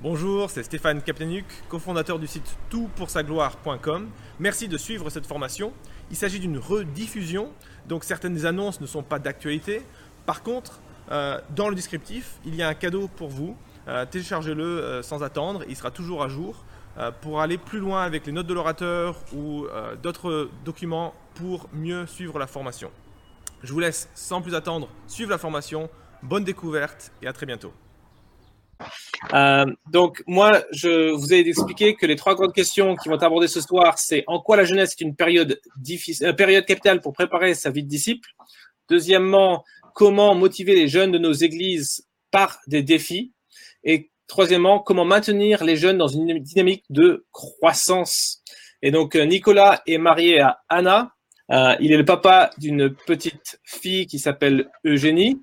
Bonjour, c'est Stéphane Kaplanuk, cofondateur du site toutpoursagloire.com. Merci de suivre cette formation. Il s'agit d'une rediffusion, donc certaines annonces ne sont pas d'actualité. Par contre, euh, dans le descriptif, il y a un cadeau pour vous. Euh, téléchargez-le euh, sans attendre, il sera toujours à jour pour aller plus loin avec les notes de l'orateur ou d'autres documents pour mieux suivre la formation. Je vous laisse sans plus attendre suivre la formation. Bonne découverte et à très bientôt. Donc moi, je vous ai expliqué que les trois grandes questions qui vont aborder ce soir, c'est en quoi la jeunesse est une période, difficile, période capitale pour préparer sa vie de disciple. Deuxièmement, comment motiver les jeunes de nos églises par des défis. Et troisièmement, comment maintenir les jeunes dans une dynamique de croissance. Et donc, euh, Nicolas est marié à Anna. Euh, il est le papa d'une petite fille qui s'appelle Eugénie.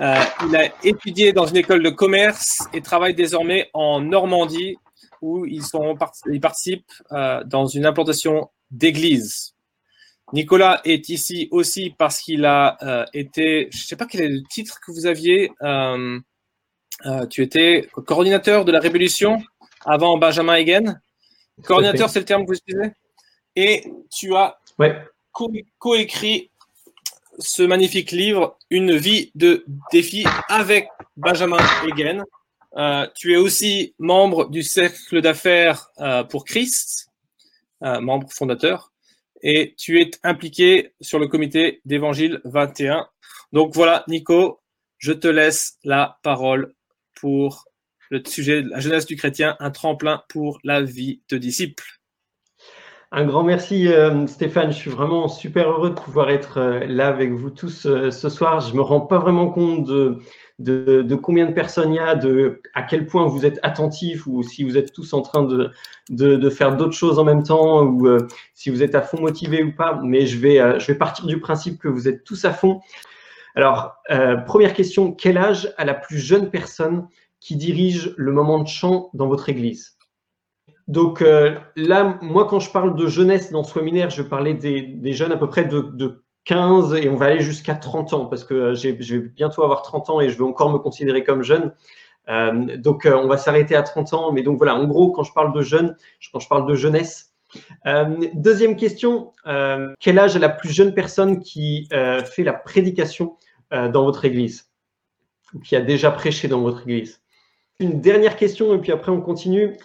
Euh, il a étudié dans une école de commerce et travaille désormais en Normandie où ils, sont, ils participent dans une implantation d'église. Nicolas est ici aussi parce qu'il a euh, été, je ne sais pas quel est le titre que vous aviez, euh, euh, tu étais coordinateur de la Révolution avant Benjamin Hagen. Coordinateur, c'est le terme que vous utilisez Et tu as coécrit ce magnifique livre, Une vie de défi avec Benjamin Hagen. tu es aussi membre du Cercle d'affaires pour Christ, membre fondateur et tu es impliqué sur le comité d'Évangile 21. Donc voilà, Nico, je te laisse la parole pour le sujet de la jeunesse du chrétien, un tremplin pour la vie de disciple. Un grand merci euh, Stéphane, je suis vraiment super heureux de pouvoir être euh, là avec vous tous euh, ce soir. Je me rends pas vraiment compte de, de, combien de personnes il y a, de à quel point vous êtes attentifs ou si vous êtes tous en train de, de, faire d'autres choses en même temps ou si vous êtes à fond motivé ou pas. Mais je vais, je vais partir du principe que vous êtes tous à fond. Alors, première question, quel âge a la plus jeune personne qui dirige le moment de chant dans votre église? Donc là, moi, quand je parle de jeunesse dans Swaminaire, je parlais des, des jeunes à peu près de, de 15 et on va aller jusqu'à 30 ans parce que euh, je vais bientôt avoir 30 ans et je vais encore me considérer comme jeune. Euh, donc, euh, on va s'arrêter à 30 ans. Mais donc, voilà, en gros, quand je parle de jeune, quand je parle de jeunesse. deuxième question, quel âge est la plus jeune personne qui fait la prédication dans votre église ou qui a déjà prêché dans votre église? Une dernière question et puis après, on continue.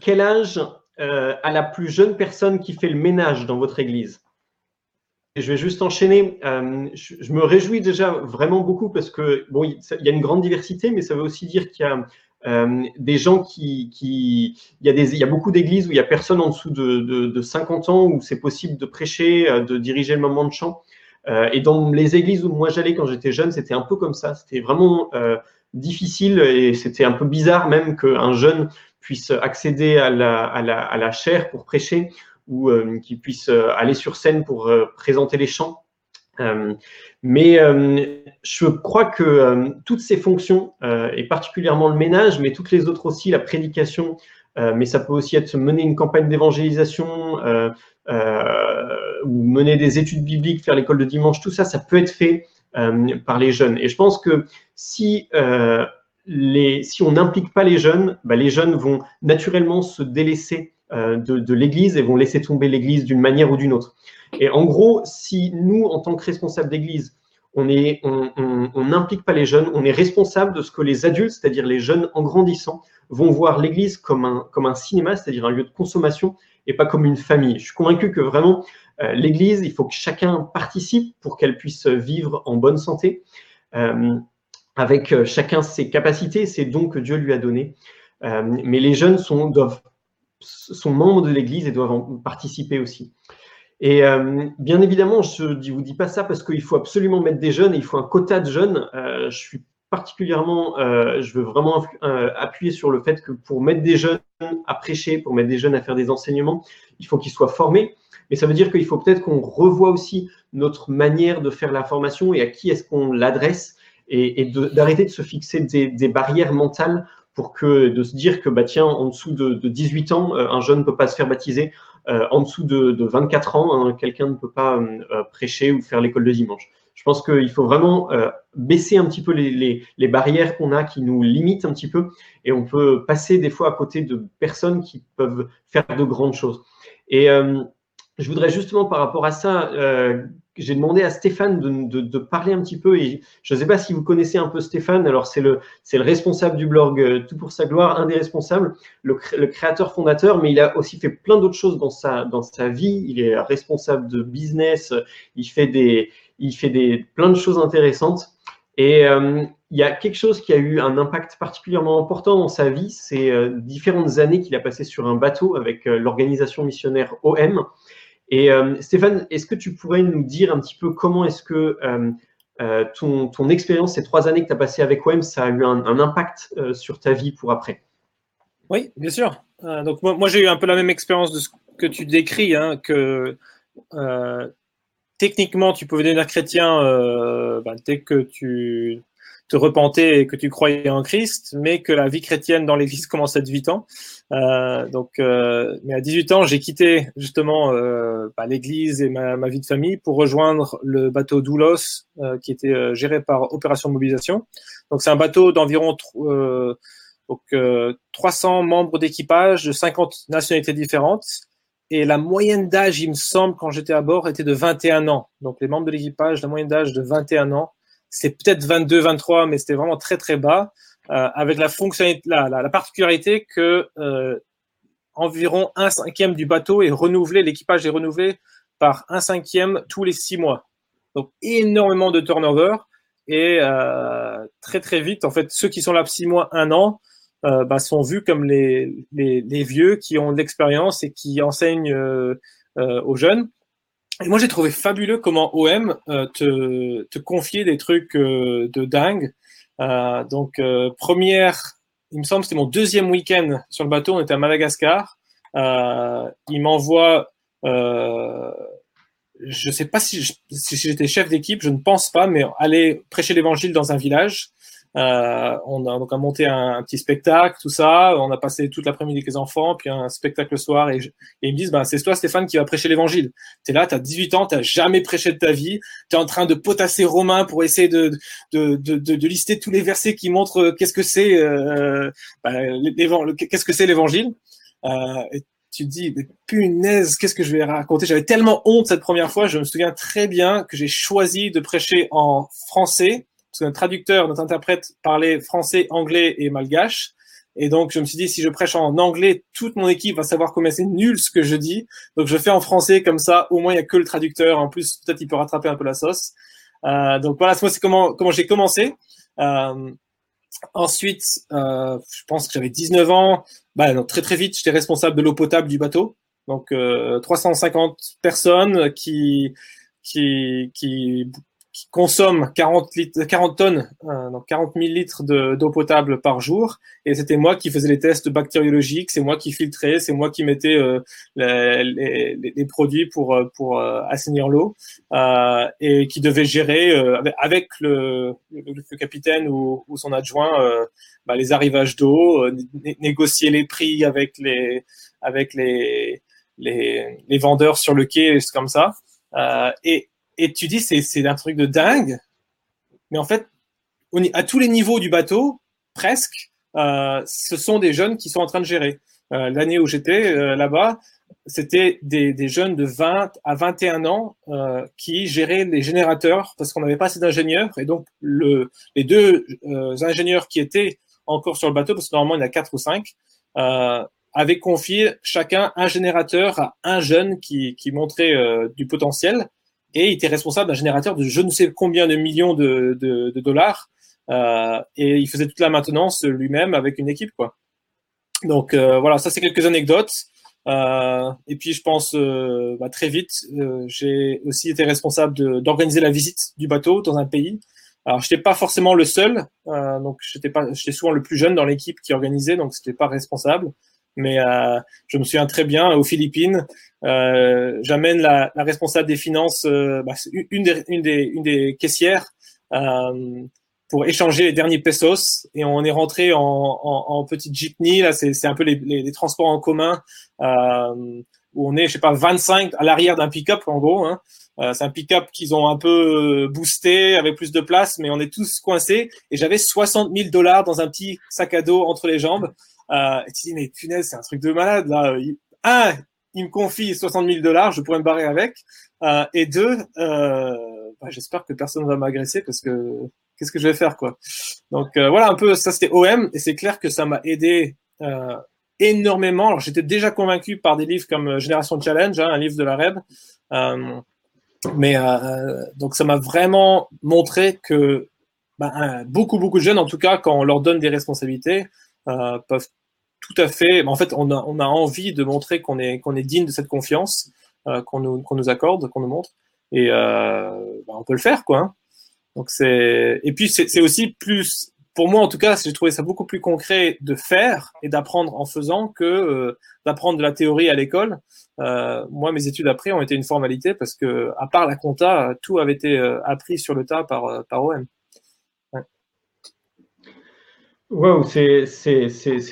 quel âge a la plus jeune personne qui fait le ménage dans votre église? Je vais juste enchaîner. Euh, je, me réjouis déjà vraiment beaucoup parce que bon, il, y a une grande diversité, mais ça veut aussi dire qu'il y a euh, des gens qui, il y a des, il y a beaucoup d'églises où il y a personne en dessous de, de, de 50 ans où c'est possible de prêcher, euh, de diriger le moment de chant. Euh, et dans les églises où moi j'allais quand j'étais jeune, c'était un peu comme ça. C'était vraiment euh, difficile et c'était un peu bizarre même qu'un jeune puisse accéder à la, à la, à la chair pour prêcher ou euh, qui puissent euh, aller sur scène pour euh, présenter les chants. mais je crois que toutes ces fonctions, et particulièrement le ménage, mais toutes les autres aussi, la prédication, mais ça peut aussi être mener une campagne d'évangélisation, ou mener des études bibliques, faire l'école de dimanche, tout ça, ça peut être fait par les jeunes. Et je pense que si, les, si on n'implique pas les jeunes, bah, les jeunes vont naturellement se délaisser euh, de, l'Église et vont laisser tomber l'Église d'une manière ou d'une autre. Et en gros, si nous, en tant que responsables d'Église, on n'implique on, pas les jeunes, on est responsable de ce que les adultes, c'est-à-dire les jeunes en grandissant, vont voir l'Église comme un, comme un cinéma, c'est-à-dire un lieu de consommation et pas comme une famille. Je suis convaincu que vraiment, euh, l'Église, il faut que chacun participe pour qu'elle puisse vivre en bonne santé, euh, avec chacun ses capacités, ses dons que Dieu lui a donnés. mais les jeunes sont, doivent sont membres de l'Église et doivent en participer aussi. Et euh, bien évidemment, je ne vous dis pas ça parce qu'il faut absolument mettre des jeunes il faut un quota de jeunes. Euh, je suis particulièrement, euh, je veux vraiment appuyer sur le fait que pour mettre des jeunes à prêcher, pour mettre des jeunes à faire des enseignements, il faut qu'ils soient formés. Mais ça veut dire qu'il faut peut-être qu'on revoie aussi notre manière de faire la formation et à qui est-ce qu'on l'adresse et, d'arrêter de, se fixer des, barrières mentales pour que de se dire que bah tiens en dessous de, de 18 ans euh, un jeune ne peut pas se faire baptiser euh, en dessous de, de 24 ans hein, quelqu'un ne peut pas euh, prêcher ou faire l'école de dimanche Je pense qu'il faut vraiment baisser un petit peu les, les barrières qu'on a qui nous limitent un petit peu et on peut passer des fois à côté de personnes qui peuvent faire de grandes choses. Et je voudrais justement par rapport à ça, euh, j'ai demandé à Stéphane de, parler un petit peu. Et je ne sais pas si vous connaissez un peu Stéphane. Alors c'est le responsable du blog euh, Tout pour sa gloire, un des responsables, le, créateur fondateur, mais il a aussi fait plein d'autres choses dans sa dans sa vie. Il est responsable de business. Il fait des il fait des plein de choses intéressantes. Et euh, il y a quelque chose qui a eu un impact particulièrement important dans sa vie, c'est différentes années qu'il a passées sur un bateau avec l'organisation missionnaire OM. Et euh, Stéphane, est-ce que tu pourrais nous dire un petit peu comment est-ce que euh, euh, ton, ton, expérience, ces trois années que tu as passées avec OM, ça a eu un, impact sur ta vie pour après? Oui, bien sûr. donc moi, j'ai eu un peu la même expérience de ce que tu décris, hein, que techniquement tu pouvais devenir chrétien bah, dès que tu te repentais et que tu croyais en Christ, mais que la vie chrétienne dans l'Église commençait à 18 ans. Euh, donc, euh, mais à 18 ans, j'ai quitté justement euh, bah, l'Église et ma, vie de famille pour rejoindre le bateau Doulos, euh, qui était euh, géré par Opération Mobilisation. Donc, c'est un bateau d'environ donc 300 membres d'équipage de 50 nationalités différentes. Et la moyenne d'âge, il me semble, quand j'étais à bord, était de 21 ans. Donc, les membres de l'équipage, la moyenne d'âge de 21 ans c'est peut-être 22, 23, mais c'était vraiment très très bas, avec la particularité que euh, environ un cinquième du bateau est renouvelé, l'équipage est renouvelé par un cinquième tous les six mois. Donc énormément de turnover et euh, très très vite, en fait, ceux qui sont là six mois, un an, euh, bah, sont vus comme les, vieux qui ont de l'expérience et qui enseignent euh, euh, aux jeunes. Et moi, j'ai trouvé fabuleux comment OM euh, te, te confiait des trucs euh, de dingue. Euh, donc, euh, première, il me semble, c'était mon deuxième week-end sur le bateau. On était à Madagascar. il m'envoie, je sais pas si j'étais chef d'équipe, je ne pense pas, mais aller prêcher l'évangile dans un village. Euh, on a donc a monté un, petit spectacle, tout ça. On a passé toute l'après-midi avec les enfants, puis un spectacle le soir. Et, ils me disent, bah, c'est toi, Stéphane, qui va prêcher l'évangile. T'es là, t'as 18 ans, t'as jamais prêché de ta vie. T'es en train de potasser Romain pour essayer de, de, de, de, lister tous les versets qui montrent euh, qu'est-ce que c'est, euh, bah, qu'est-ce que c'est l'évangile. Euh, et tu te dis, mais punaise, qu'est-ce que je vais raconter? J'avais tellement honte cette première fois. Je me souviens très bien que j'ai choisi de prêcher en français parce que notre traducteur, notre interprète parlait français, anglais et malgache. Et donc, je me suis dit, si je prêche en anglais, toute mon équipe va savoir comment c'est nul ce que je dis. Donc, je fais en français comme ça. Au moins, il y a que le traducteur. En plus, peut-être il peut rattraper un peu la sauce. Euh, donc voilà, moi, c'est comment j'ai commencé. Euh, ensuite, euh, je pense que j'avais 19 ans. Bah, très très vite, j'étais responsable de l'eau potable du bateau. Donc, 350 euh, personnes qui qui qui qui consomme 40, litres, 40 tonnes, euh, donc 40 000 litres d'eau potable par jour. Et c'était moi qui faisais les tests bactériologiques, c'est moi qui filtrais, c'est moi qui mettais euh, les, les, les, produits pour, euh, pour euh, assainir l'eau euh, et qui devait gérer avec le, le, capitaine ou, ou, son adjoint bah, les arrivages d'eau, négocier les prix avec les, avec les, les, les vendeurs sur le quai, c'est comme ça. et et tu dis c'est un truc de dingue, mais en fait, on à tous les niveaux du bateau, presque, euh, ce sont des jeunes qui sont en train de gérer. Euh, L'année où j'étais euh, là-bas, c'était des, des, jeunes de 20 à 21 ans euh, qui géraient les générateurs parce qu'on n'avait pas assez d'ingénieurs. Et donc, le, les deux euh, ingénieurs qui étaient encore sur le bateau, parce que normalement il y en a quatre ou cinq, euh, avaient confié chacun un générateur à un jeune qui, qui montrait du potentiel et il était responsable d'un générateur de je ne sais combien de millions de, dollars euh, et il faisait toute la maintenance lui-même avec une équipe quoi. Donc euh, voilà, ça c'est quelques anecdotes. Euh, et puis je pense bah, très vite, j'ai aussi été responsable d'organiser la visite du bateau dans un pays. Alors je n'étais pas forcément le seul, donc j'étais pas, souvent le plus jeune dans l'équipe qui organisait, donc c'était pas responsable mais euh, je me souviens très bien aux Philippines. Euh, J'amène la, la, responsable des finances, euh, bah, une, des, une, des, une des caissières, euh, pour échanger les derniers pesos. Et on est rentré en, en, en petite jeepney. Là, c'est un peu les, les, les, transports en commun euh, où on est, je sais pas, 25 à l'arrière d'un pick-up en gros. Hein. c'est un pick-up qu'ils ont un peu boosté avec plus de place, mais on est tous coincés. Et j'avais 60 000 dollars dans un petit sac à dos entre les jambes. Et tu dis, mais punaise, c'est un truc de malade là. Un, il me confie 60 000 dollars, je pourrais me barrer avec. et deux, bah, j'espère que personne ne va m'agresser parce que qu'est-ce que je vais faire quoi. Donc voilà un peu, ça c'était OM et c'est clair que ça m'a aidé euh, énormément. Alors, j'étais déjà convaincu par des livres comme euh, Génération Challenge, hein, un livre de la REB. Euh, mais euh, donc, ça m'a vraiment montré que bah, beaucoup, beaucoup de jeunes, en tout cas, quand on leur donne des responsabilités, euh, peuvent tout à fait. En fait, on a, on a envie de montrer qu'on est, qu'on est digne de cette confiance euh, qu'on nous, qu'on nous accorde, qu'on nous montre. Et bah, on peut le faire, quoi. Hein. Donc, c'est. Et puis, c'est aussi plus pour moi, en tout cas, j'ai trouvé ça beaucoup plus concret de faire et d'apprendre en faisant que euh, d'apprendre de la théorie à l'école. Euh, moi, mes études après ont été une formalité parce que, à part la compta, tout avait été euh, appris sur le tas par, euh, par OM. Wow, c'est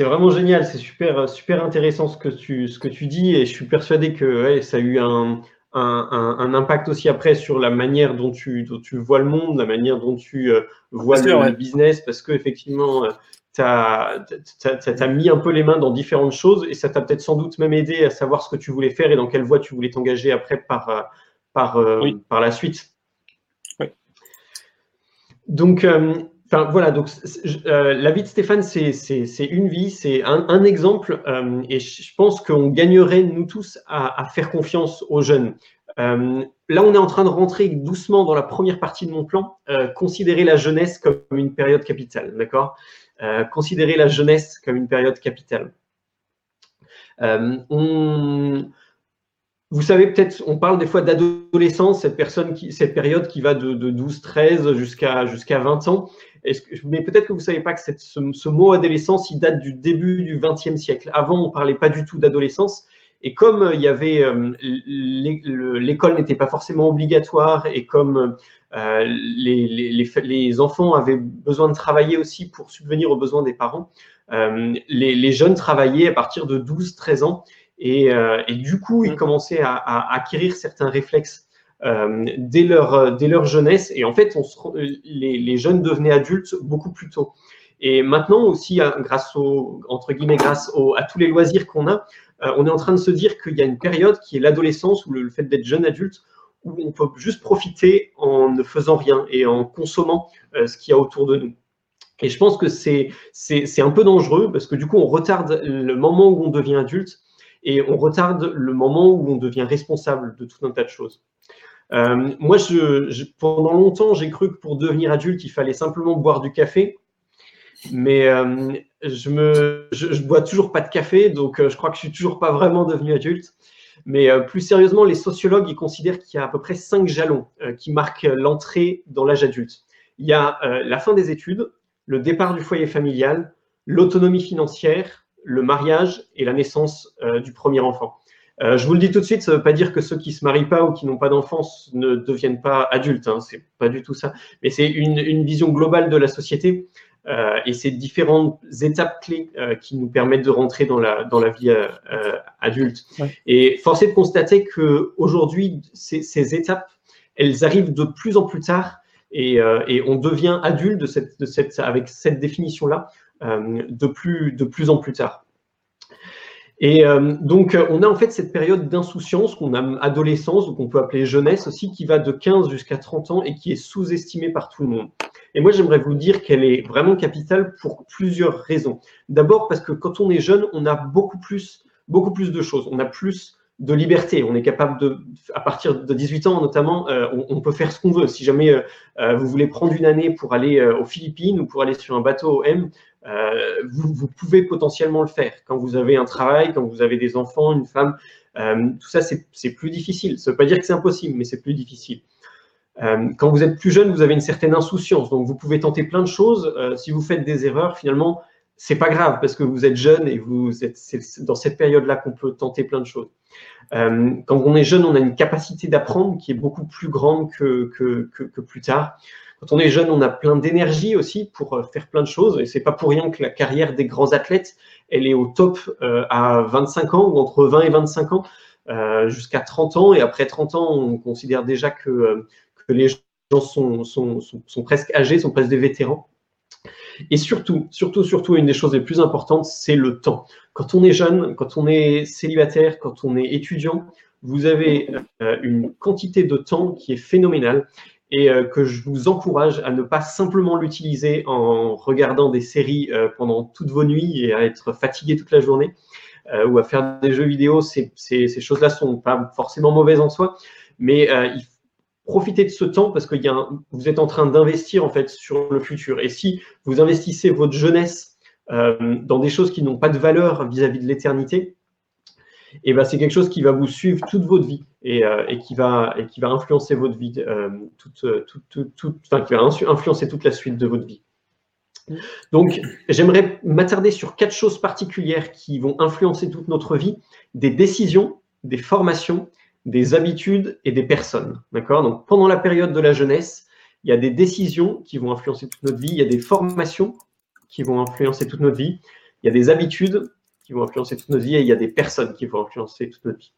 vraiment génial, c'est super, super intéressant ce que, tu, ce que tu dis et je suis persuadé que ouais, ça a eu un, un, un, impact aussi après sur la manière dont tu, dont tu vois le monde, la manière dont tu euh, vois le, business, parce que effectivement, euh, tu as, as, mis un peu les mains dans différentes choses et ça t'a peut-être sans doute même aidé à savoir ce que tu voulais faire et dans quelle voie tu voulais t'engager après par, euh, par, par la suite. Oui. Donc, Voilà, donc la vie de Stéphane, c'est une vie, c'est un, exemple, euh, et je pense qu'on gagnerait, nous tous, à, faire confiance aux jeunes. Euh, là, on est en train de rentrer doucement dans la première partie de mon plan, euh, considérer la jeunesse comme une période capitale, d'accord? Considérer la jeunesse comme une période capitale. Vous savez, peut-être, on parle des fois d'adolescence, cette, cette période qui va de, de 12, 13 jusqu'à jusqu'à 20 ans. Mais peut-être que vous ne savez pas que ce, mot adolescence, il date du début du XXe siècle. Avant, on ne parlait pas du tout d'adolescence. Et comme euh, il y avait euh, l'école n'était pas forcément obligatoire et comme euh, les, enfants avaient besoin de travailler aussi pour subvenir aux besoins des parents, les, jeunes travaillaient à partir de 12-13 ans et, et, du coup, ils mmh. commençaient à, à acquérir certains réflexes euh, dès, leur, dès leur jeunesse. Et en fait, on se, les, les, jeunes devenaient adultes beaucoup plus tôt. Et maintenant aussi, hein, grâce au, entre guillemets, grâce au, à tous les loisirs qu'on a, euh, on est en train de se dire qu'il y a une période qui est l'adolescence ou le, fait d'être jeune adulte où on peut juste profiter en ne faisant rien et en consommant euh, ce qu'il y a autour de nous. Et je pense que c'est un peu dangereux parce que du coup, on retarde le moment où on devient adulte et on retarde le moment où on devient responsable de tout un tas de choses. Euh, moi, pendant longtemps, j'ai cru que pour devenir adulte, il fallait simplement boire du café. Mais euh, je je, bois toujours pas de café, donc euh, je crois que je suis toujours pas vraiment devenu adulte. Mais plus sérieusement, les sociologues ils considèrent qu'il y a à peu près cinq jalons qui marquent l'entrée dans l'âge adulte. Il y a la fin des études, le départ du foyer familial, l'autonomie financière, le mariage et la naissance du premier enfant. Euh, je vous le dis tout de suite, ça ne veut pas dire que ceux qui se marient pas ou qui n'ont pas d'enfance ne deviennent pas adultes. Hein, c'est pas du tout ça. Mais c'est une, une, vision globale de la société euh, et c'est différentes étapes clés euh, qui nous permettent de rentrer dans la dans la vie euh, euh, adulte. Ouais. Et force est de constater que aujourd'hui, ces, ces, étapes, elles arrivent de plus en plus tard et, et on devient adulte de cette, de cette avec cette définition là de plus de plus en plus tard. Et euh, donc, on a en fait cette période d'insouciance qu'on a adolescence, ou qu'on peut appeler jeunesse aussi, qui va de 15 jusqu'à 30 ans et qui est sous-estimée par tout le monde. Et moi, j'aimerais vous dire qu'elle est vraiment capitale pour plusieurs raisons. D'abord parce que quand on est jeune, on a beaucoup plus, beaucoup plus de choses. On a plus de liberté. On est capable de, à partir de 18 ans notamment, euh, on, peut faire ce qu'on veut. Si jamais euh, euh vous voulez prendre une année pour aller euh, aux Philippines ou pour aller sur un bateau M, euh, vous, pouvez potentiellement le faire. Quand vous avez un travail, quand vous avez des enfants, une femme, tout ça c'est plus difficile. Ça ne veut pas dire que c'est impossible, mais c'est plus difficile. quand vous êtes plus jeune, vous avez une certaine insouciance, donc vous pouvez tenter plein de choses. si vous faites des erreurs, finalement, c'est pas grave parce que vous êtes jeune et vous êtes c'est dans cette période-là qu'on peut tenter plein de choses. Euh, quand on est jeune, on a une capacité d'apprendre qui est beaucoup plus grande que, plus tard. Quand on est jeune, on a plein d'énergie aussi pour euh, faire plein de choses et c'est pas pour rien que la carrière des grands athlètes, elle est au top euh, à 25 ans ou entre 20 et 25 ans jusqu'à 30 ans. Et après 30 ans, on considère déjà que, les gens sont, sont, sont, presque âgés, sont presque des vétérans. Et surtout, surtout, surtout, une des choses les plus importantes, c'est le temps. Quand on est jeune, quand on est célibataire, quand on est étudiant, vous avez une quantité de temps qui est phénoménale et euh, que je vous encourage à ne pas simplement l'utiliser en regardant des séries euh, pendant toutes vos nuits et à être fatigué toute la journée euh, ou à faire des jeux vidéo. Ces, choses-là sont pas forcément mauvaises en soi, mais il faut profiter de ce temps parce que vous êtes en train d'investir en fait sur le futur. Et si vous investissez votre jeunesse dans des choses qui n'ont pas de valeur vis-à-vis de l'éternité, et ben, c'est quelque chose qui va vous suivre toute votre vie et, euh, qui, va, et qui va influencer votre vie, euh, toute, toute, toute, enfin, qui va influencer toute la suite de votre vie. Donc, j'aimerais m'attarder sur quatre choses particulières qui vont influencer toute notre vie des décisions, des formations, des habitudes et des personnes. D'accord? Donc, pendant la période de la jeunesse, il y a des décisions qui vont influencer toute notre vie, il y a des formations qui vont influencer toute notre vie, il y a des habitudes qui vont influencer toute notre vie et il y a des personnes qui vont influencer toute notre vie.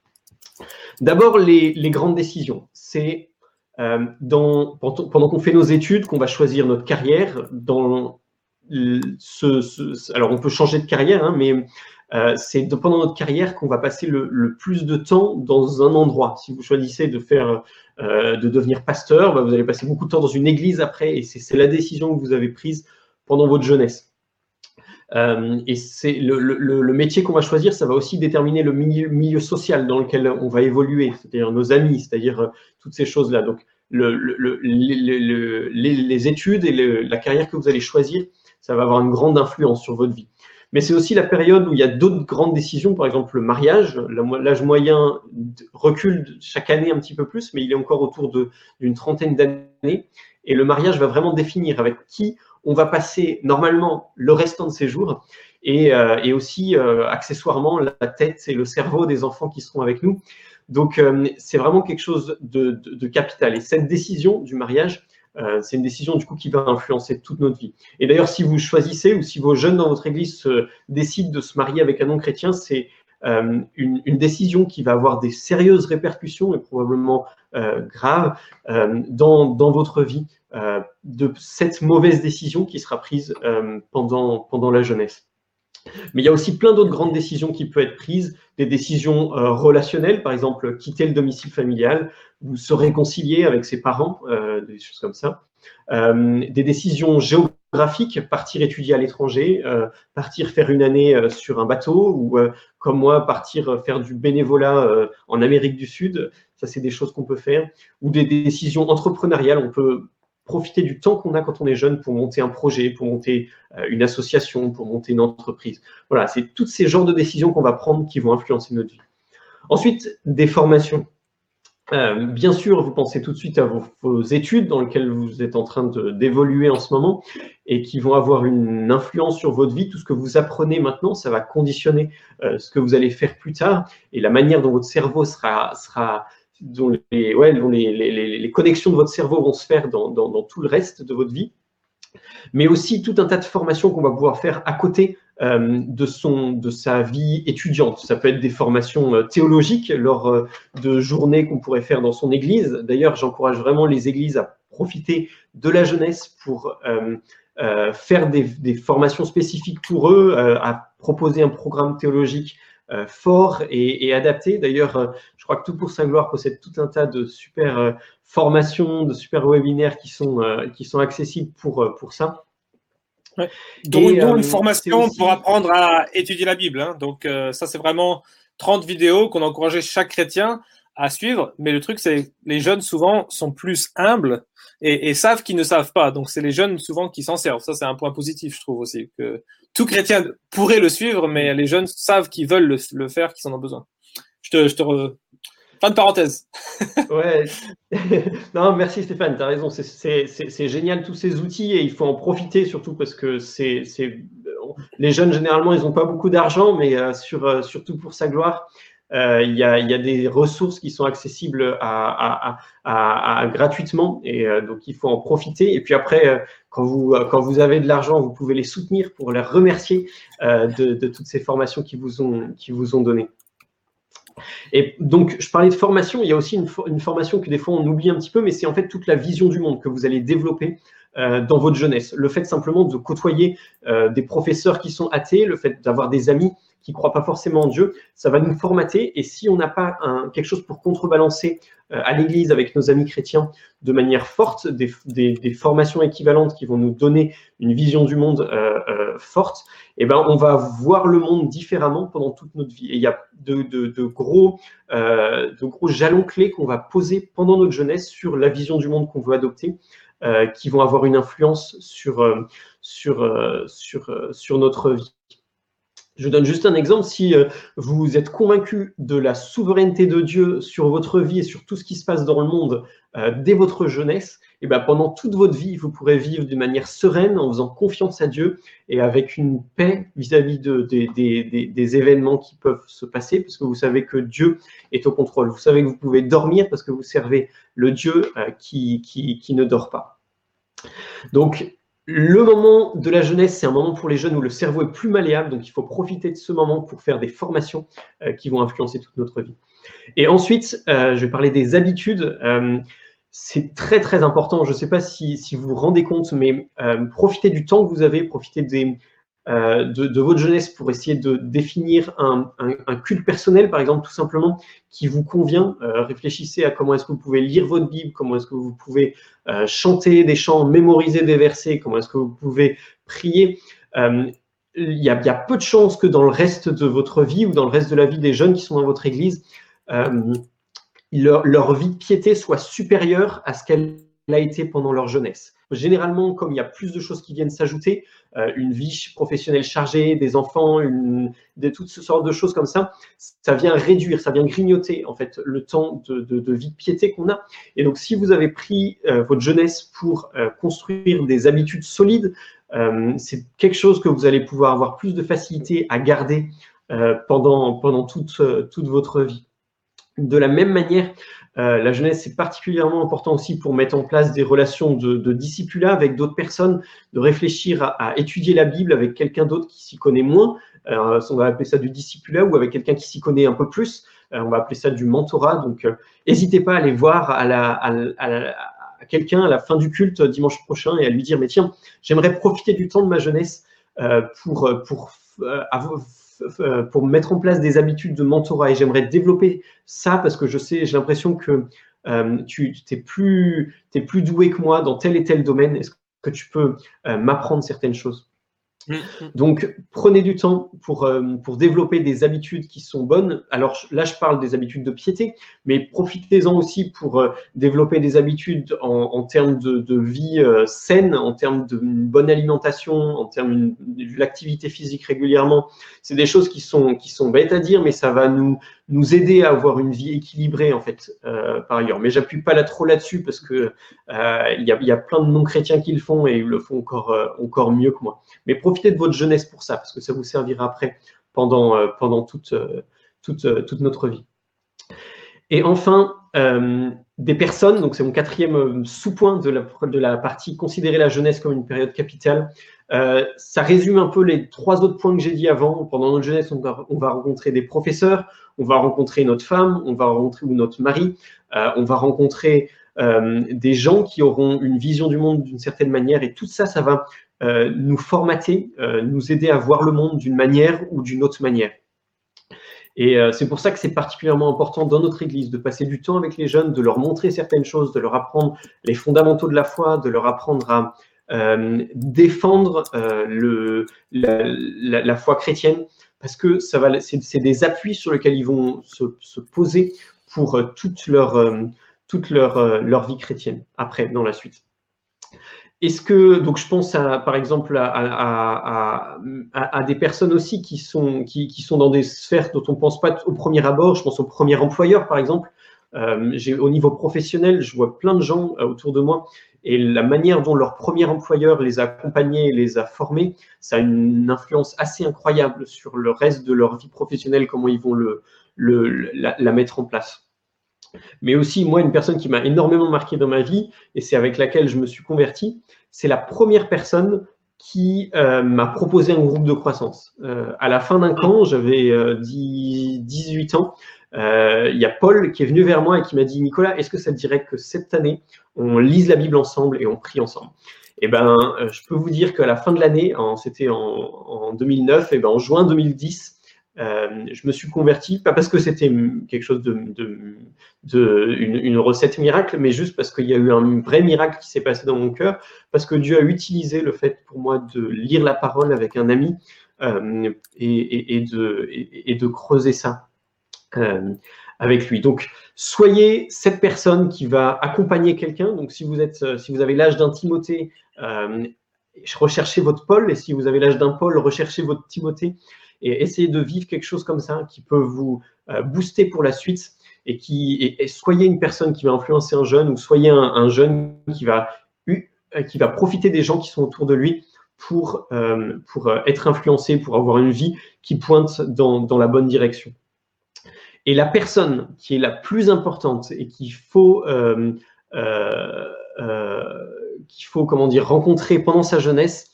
D'abord, les, grandes décisions. C'est euh, pendant, qu'on fait nos études qu'on va choisir notre carrière. Dans ce, alors, on peut changer de carrière, hein, mais euh, c'est pendant notre carrière qu'on va passer le, plus de temps dans un endroit. Si vous choisissez de faire, euh, de devenir pasteur, bah, vous allez passer beaucoup de temps dans une église après, et c'est la décision que vous avez prise pendant votre jeunesse. Euh, et c'est le, métier qu'on va choisir, ça va aussi déterminer le milieu, social dans lequel on va évoluer, c'est-à-dire nos amis, c'est-à-dire euh, toutes ces choses-là. Donc, les, études et la carrière que vous allez choisir, ça va avoir une grande influence sur votre vie. Mais c'est aussi la période où il y a d'autres grandes décisions, par exemple le mariage. L'âge moyen recule chaque année un petit peu plus, mais il est encore autour d'une trentaine d'années. Et le mariage va vraiment définir avec qui on va passer normalement le restant de ses jours et, euh, aussi euh, accessoirement la tête et le cerveau des enfants qui seront avec nous. Donc euh, c'est vraiment quelque chose de, capital. Et cette décision du mariage, c'est une décision du coup qui va influencer toute notre vie. Et d'ailleurs, si vous choisissez ou si vos jeunes dans votre église décident de se marier avec un non-chrétien, c'est une, décision qui va avoir des sérieuses répercussions et probablement graves dans, dans, votre vie euh, de cette mauvaise décision qui sera prise euh, pendant, pendant la jeunesse. Mais il y a aussi plein d'autres grandes décisions qui peuvent être prises, des décisions euh, relationnelles, par exemple quitter le domicile familial ou se réconcilier avec ses parents, des choses comme ça. des décisions géographiques, partir étudier à l'étranger, partir faire une année sur un bateau ou comme moi partir faire du bénévolat en Amérique du Sud. Ça, c'est des choses qu'on peut faire. Ou des décisions entrepreneuriales. On peut profiter du temps qu'on a quand on est jeune pour monter un projet, pour monter euh, une association, pour monter une entreprise. Voilà, c'est tous ces genres de décisions qu'on va prendre qui vont influencer notre vie. Ensuite, des formations. Euh, bien sûr, vous pensez tout de suite à vos, études dans lesquelles vous êtes en train d'évoluer en ce moment et qui vont avoir une influence sur votre vie. Tout ce que vous apprenez maintenant, ça va conditionner euh, ce que vous allez faire plus tard et la manière dont votre cerveau sera, sera dont, les, ouais, les, connexions de votre cerveau vont se faire dans, dans, tout le reste de votre vie, mais aussi tout un tas de formations qu'on va pouvoir faire à côté de, son, de sa vie étudiante. Ça peut être des formations euh, théologiques lors euh, de journées qu'on pourrait faire dans son église. D'ailleurs, j'encourage vraiment les églises à profiter de la jeunesse pour faire des, formations spécifiques pour eux, à proposer un programme théologique euh, fort et, adapté. D'ailleurs, euh, je crois que Tout pour sa gloire possède tout un tas de super euh, formations, de super webinaires qui sont, accessibles pour ça. Ouais. Dont, une formation pour apprendre à étudier la Bible. Hein. Donc ça, c'est vraiment 30 vidéos qu'on encourageait chaque chrétien à suivre. Mais le truc, c'est les jeunes souvent sont plus humbles et, savent qu'ils ne savent pas. Donc c'est les jeunes souvent qui s'en servent. Ça, c'est un point positif, je trouve aussi. Que tout chrétien pourrait le suivre, mais les jeunes savent qu'ils veulent le, faire, qu'ils en ont besoin. Je te, je te Fin de parenthèse. ouais. non, merci Stéphane, tu as raison. C'est génial tous ces outils et il faut en profiter surtout parce que c'est les jeunes généralement ils n'ont pas beaucoup d'argent, mais euh, euh, surtout pour sa gloire, euh, il, y a, des ressources qui sont accessibles gratuitement et euh, donc il faut en profiter. Et puis après, euh, quand vous, avez de l'argent, vous pouvez les soutenir pour les remercier de, toutes ces formations qui vous ont, qui vous ont données. Et donc, je parlais de formation, il y a aussi une, formation que des fois on oublie un petit peu, mais c'est en fait toute la vision du monde que vous allez développer euh, dans votre jeunesse. Le fait simplement de côtoyer euh, des professeurs qui sont athées, le fait d'avoir des amis qui ne croient pas forcément en Dieu, ça va nous formater. Et si on n'a pas quelque chose pour contrebalancer euh, à l'Église avec nos amis chrétiens de manière forte, des, formations équivalentes qui vont nous donner une vision du monde forte, eh ben, on va voir le monde différemment pendant toute notre vie. Il y a de, de, gros, jalons clés qu'on va poser pendant notre jeunesse sur la vision du monde qu'on veut adopter. Euh, qui vont avoir une influence sur, euh, euh, sur notre vie. Je donne juste un exemple. Si vous êtes convaincu de la souveraineté de Dieu sur votre vie et sur tout ce qui se passe dans le monde dès votre jeunesse, et eh bien pendant toute votre vie, vous pourrez vivre d'une manière sereine en faisant confiance à Dieu et avec une paix vis-à-vis de, des, événements qui peuvent se passer parce que vous savez que Dieu est au contrôle. Vous savez que vous pouvez dormir parce que vous servez le Dieu qui, qui, qui ne dort pas. Donc, le moment de la jeunesse, c'est un moment pour les jeunes où le cerveau est plus malléable, donc il faut profiter de ce moment pour faire des formations euh, qui vont influencer toute notre vie. Et ensuite, euh, je vais parler des habitudes. Euh, c'est très très important. Je ne sais pas si, vous vous rendez compte, mais profitez du temps que vous avez, profitez euh, de, votre jeunesse pour essayer de définir un, culte personnel, par exemple, tout simplement, qui vous convient. Euh, réfléchissez à comment est-ce que vous pouvez lire votre Bible, comment est-ce que vous pouvez euh, chanter des chants, mémoriser des versets, comment est-ce que vous pouvez prier. Il y, a, peu de chances que dans le reste de votre vie ou dans le reste de la vie des jeunes qui sont dans votre église, leur, vie de piété soit supérieure à ce qu'elle a été pendant leur jeunesse. Généralement, comme il y a plus de choses qui viennent s'ajouter, euh, une vie professionnelle chargée, des enfants, toutes sortes de choses comme ça, ça vient réduire, ça vient grignoter en fait le temps de, vie de piété qu'on a. Et donc, si vous avez pris euh, votre jeunesse pour euh, construire des habitudes solides, c'est quelque chose que vous allez pouvoir avoir plus de facilité à garder pendant, toute votre vie. De la même manière, euh, la jeunesse, c'est particulièrement important aussi pour mettre en place des relations de, de discipulat avec d'autres personnes, de réfléchir à, étudier la Bible avec quelqu'un d'autre qui s'y connaît moins. Euh, on va appeler ça du discipulat ou avec quelqu'un qui s'y connaît un peu plus. Euh, on va appeler ça du mentorat. Donc, n'hésitez pas à aller voir à, quelqu'un à la fin du culte dimanche prochain et à lui dire, mais tiens, j'aimerais profiter du temps de ma jeunesse pour, pour avoir pour mettre en place des habitudes de mentorat et j'aimerais développer ça parce que je sais, j'ai l'impression que euh, tu es plus, es plus doué que moi dans tel et tel domaine. Est-ce que tu peux euh, m'apprendre certaines choses? Donc, prenez du temps pour, euh, pour développer des habitudes qui sont bonnes. Alors là, je parle des habitudes de piété, mais profitez-en aussi pour euh, développer des habitudes en, termes de, vie euh, saine, en termes de bonne alimentation, en termes de l'activité physique régulièrement. C'est des choses qui sont bêtes à dire, mais ça va nous, nous aider à avoir une vie équilibrée en fait euh, par ailleurs. Mais j'appuie pas là trop là-dessus parce que euh, il y, a, y, a, plein de non-chrétiens qui le font et ils le font encore euh, encore mieux que moi. Mais profitez de votre jeunesse pour ça parce que ça vous servira après pendant pendant toute toute toute notre vie. Et enfin, des personnes, donc c'est mon quatrième sous-point de la, partie considérer la jeunesse comme une période capitale. Euh, ça résume un peu les trois autres points que j'ai dit avant. Pendant notre jeunesse, on va, on va, rencontrer des professeurs, on va rencontrer notre femme, on va rencontrer notre mari, euh, on va rencontrer euh, des gens qui auront une vision du monde d'une certaine manière et tout ça, ça va euh, nous formater, euh, nous aider à voir le monde d'une manière ou d'une autre manière. Et c'est pour ça que c'est particulièrement important dans notre Église de passer du temps avec les jeunes, de leur montrer certaines choses, de leur apprendre les fondamentaux de la foi, de leur apprendre à, euh, défendre euh, la, foi chrétienne, parce que ça va, c'est, des appuis sur lesquels ils vont se, se poser pour euh, toute leur, toute leur, leur vie chrétienne après, dans la suite. Est-ce que, donc je pense à, par exemple à, des personnes aussi qui sont, qui, sont dans des sphères dont on ne pense pas au premier abord, je pense au premier employeur par exemple, euh, au niveau professionnel, je vois plein de gens autour de moi et la manière dont leur premier employeur les a accompagnés les a formés, ça a une influence assez incroyable sur le reste de leur vie professionnelle, comment ils vont le, la, mettre en place. Mais aussi, moi, une personne qui m'a énormément marqué dans ma vie, et c'est avec laquelle je me suis converti, c'est la première personne qui euh, m'a proposé un groupe de croissance. Euh, à la fin d'un camp, j'avais euh, 18 ans, il y a Paul qui est venu vers moi et qui m'a dit Nicolas, est-ce que ça te dirait que cette année, on lise la Bible ensemble et on prie ensemble? Eh ben, je peux vous dire qu'à la fin de l'année, c'était en, 2009, et ben, en juin 2010, euh, je me suis converti, pas parce que c'était quelque chose de, une, recette miracle, mais juste parce qu'il y a eu un vrai miracle qui s'est passé dans mon cœur, parce que Dieu a utilisé le fait pour moi de lire la parole avec un ami euh, et, de, et, de, creuser ça euh, avec lui. Donc, soyez cette personne qui va accompagner quelqu'un. Donc, si vous êtes, si vous avez l'âge d'un Timothée, recherchez votre Paul, et si vous avez l'âge d'un Paul, recherchez votre Timothée et essayez de vivre quelque chose comme ça qui peut vous euh, booster pour la suite et qui soyez une personne qui va influencer un jeune ou soyez un, jeune qui va, euh, qui va profiter des gens qui sont autour de lui pour, euh, pour être influencé, pour avoir une vie qui pointe dans, dans, la bonne direction. Et la personne qui est la plus importante et qu'il faut, faut comment dire, rencontrer pendant sa jeunesse,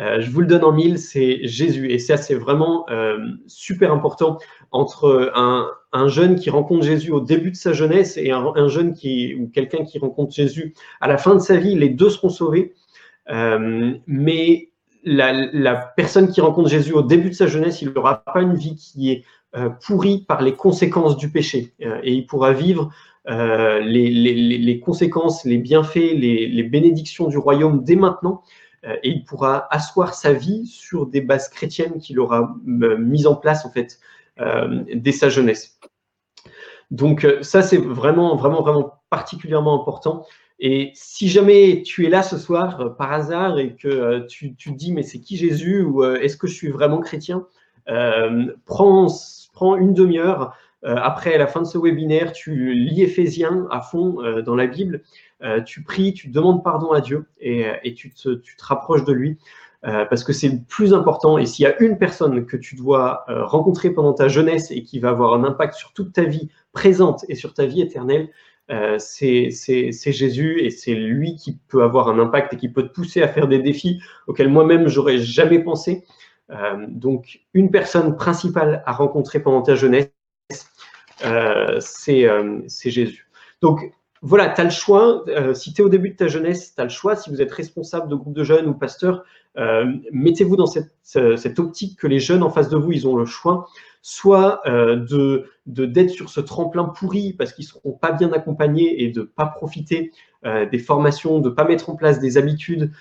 euh, je vous le donne en mille, c'est Jésus. Et ça, c'est vraiment euh, super important entre un, jeune qui rencontre Jésus au début de sa jeunesse et un, jeune qui, ou quelqu'un qui rencontre Jésus à la fin de sa vie. Les deux seront sauvés. Euh, mais la, personne qui rencontre Jésus au début de sa jeunesse, il n'aura pas une vie qui est pourrie par les conséquences du péché. et il pourra vivre les, conséquences, les bienfaits, les bénédictions du royaume dès maintenant et il pourra asseoir sa vie sur des bases chrétiennes qu'il aura euh, mises en place en fait euh, dès sa jeunesse. Donc ça c'est vraiment vraiment vraiment particulièrement important. Et si jamais tu es là ce soir par hasard et que tu, tu te dis mais c'est qui Jésus ou est-ce que je suis vraiment chrétien, prends, prends une demi-heure après la fin de ce webinaire, tu lis Éphésiens à fond dans la Bible euh, tu pries, tu demandes pardon à Dieu et, tu, te, rapproches de lui. Euh, parce que c'est le plus important. Et s'il y a une personne que tu dois euh, rencontrer pendant ta jeunesse et qui va avoir un impact sur toute ta vie présente et sur ta vie éternelle, c'est Jésus et c'est lui qui peut avoir un impact et qui peut te pousser à faire des défis auxquels moi-même j'aurais jamais pensé. donc, une personne principale à rencontrer pendant ta jeunesse, c'est Jésus. Donc, voilà, tu as le choix. Euh, si tu es au début de ta jeunesse, tu as le choix. Si vous êtes responsable de groupe de jeunes ou pasteur, euh, mettez-vous dans cette, optique que les jeunes en face de vous, ils ont le choix, soit euh, de d'être sur ce tremplin pourri parce qu'ils ne seront pas bien accompagnés et de ne pas profiter des formations, de ne pas mettre en place des habitudes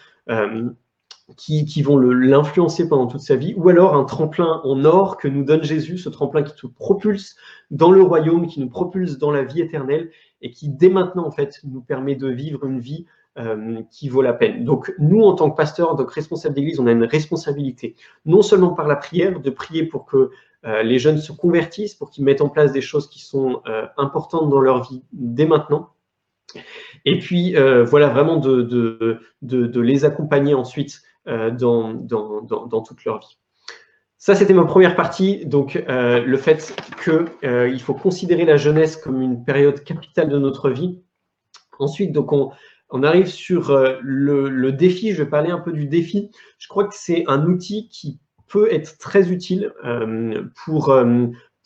qui, vont l'influencer pendant toute sa vie, ou alors un tremplin en or que nous donne Jésus, ce tremplin qui te propulse dans le royaume, qui nous propulse dans la vie éternelle et qui dès maintenant en fait nous permet de vivre une vie euh, qui vaut la peine. Donc nous en tant que pasteurs, donc responsables d'église, on a une responsabilité, non seulement par la prière, de prier pour que euh, les jeunes se convertissent, pour qu'ils mettent en place des choses qui sont euh, importantes dans leur vie dès maintenant, et puis voilà vraiment de les accompagner ensuite euh, dans, dans, dans, toute leur vie. Ça, c'était ma première partie. Donc, euh, le fait qu'il euh, faut considérer la jeunesse comme une période capitale de notre vie. Ensuite, donc on, on arrive sur le, le, défi. Je vais parler un peu du défi. Je crois que c'est un outil qui peut être très utile pour,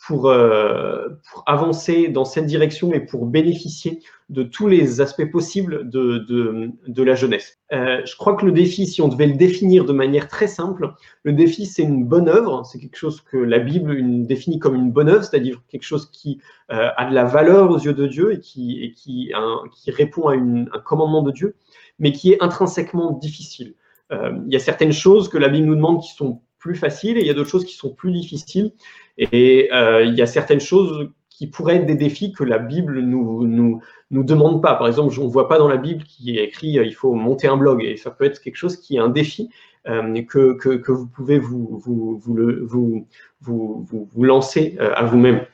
pour, pour, avancer dans cette direction et pour bénéficier de tous les aspects possibles de, de, de la jeunesse. Euh, je crois que le défi, si on devait le définir de manière très simple, le défi, c'est une bonne œuvre, c'est quelque chose que la Bible définit comme une bonne œuvre, c'est-à-dire quelque chose qui euh, a de la valeur aux yeux de Dieu et qui, et qui, un, qui répond à une, un commandement de Dieu, mais qui est intrinsèquement difficile. Euh, il y a certaines choses que la Bible nous demande qui sont plus faciles et il y a d'autres choses qui sont plus difficiles. Et euh, il y a certaines choses qui pourraient être des défis que la Bible nous, nous, nous demande pas. Par exemple, on ne voit pas dans la Bible qui est écrit euh, il faut monter un blog. Et ça peut être quelque chose qui est un défi euh, que, que, que, vous pouvez vous, vous, vous, le, vous, vous, lancer euh, à vous-même.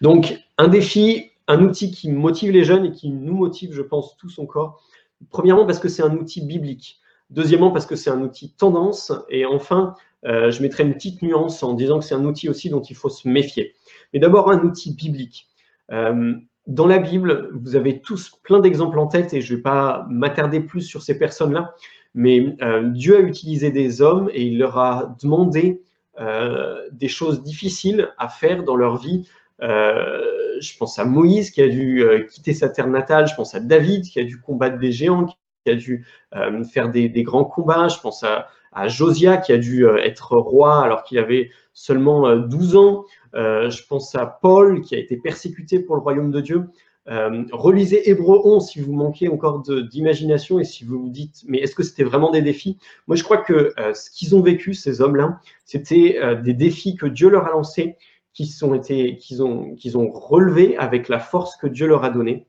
Donc, un défi, un outil qui motive les jeunes et qui nous motive, je pense, tout son corps. Premièrement, parce que c'est un outil biblique. Deuxièmement, parce que c'est un outil tendance. Et enfin, je mettrai une petite nuance en disant que c'est un outil aussi dont il faut se méfier. Mais d'abord, un outil biblique. Euh, dans la Bible, vous avez tous plein d'exemples en tête et je ne vais pas m'attarder plus sur ces personnes-là, mais euh, Dieu a utilisé des hommes et il leur a demandé euh, des choses difficiles à faire dans leur vie je pense à Moïse qui a dû quitter sa terre natale, je pense à David qui a dû combattre des géants, qui a dû faire des, grands combats, je pense à, à Josia qui a dû être roi alors qu'il avait seulement 12 ans, je pense à Paul qui a été persécuté pour le royaume de Dieu. Euh, relisez Hébreu 11 si vous manquez encore d'imagination et si vous vous dites, mais est-ce que c'était vraiment des défis? Moi, je crois que euh, ce qu'ils ont vécu, ces hommes-là, c'était euh, des défis que Dieu leur a lancés, qu'ils ont, qu'ils ont relevés avec la force que Dieu leur a donnée.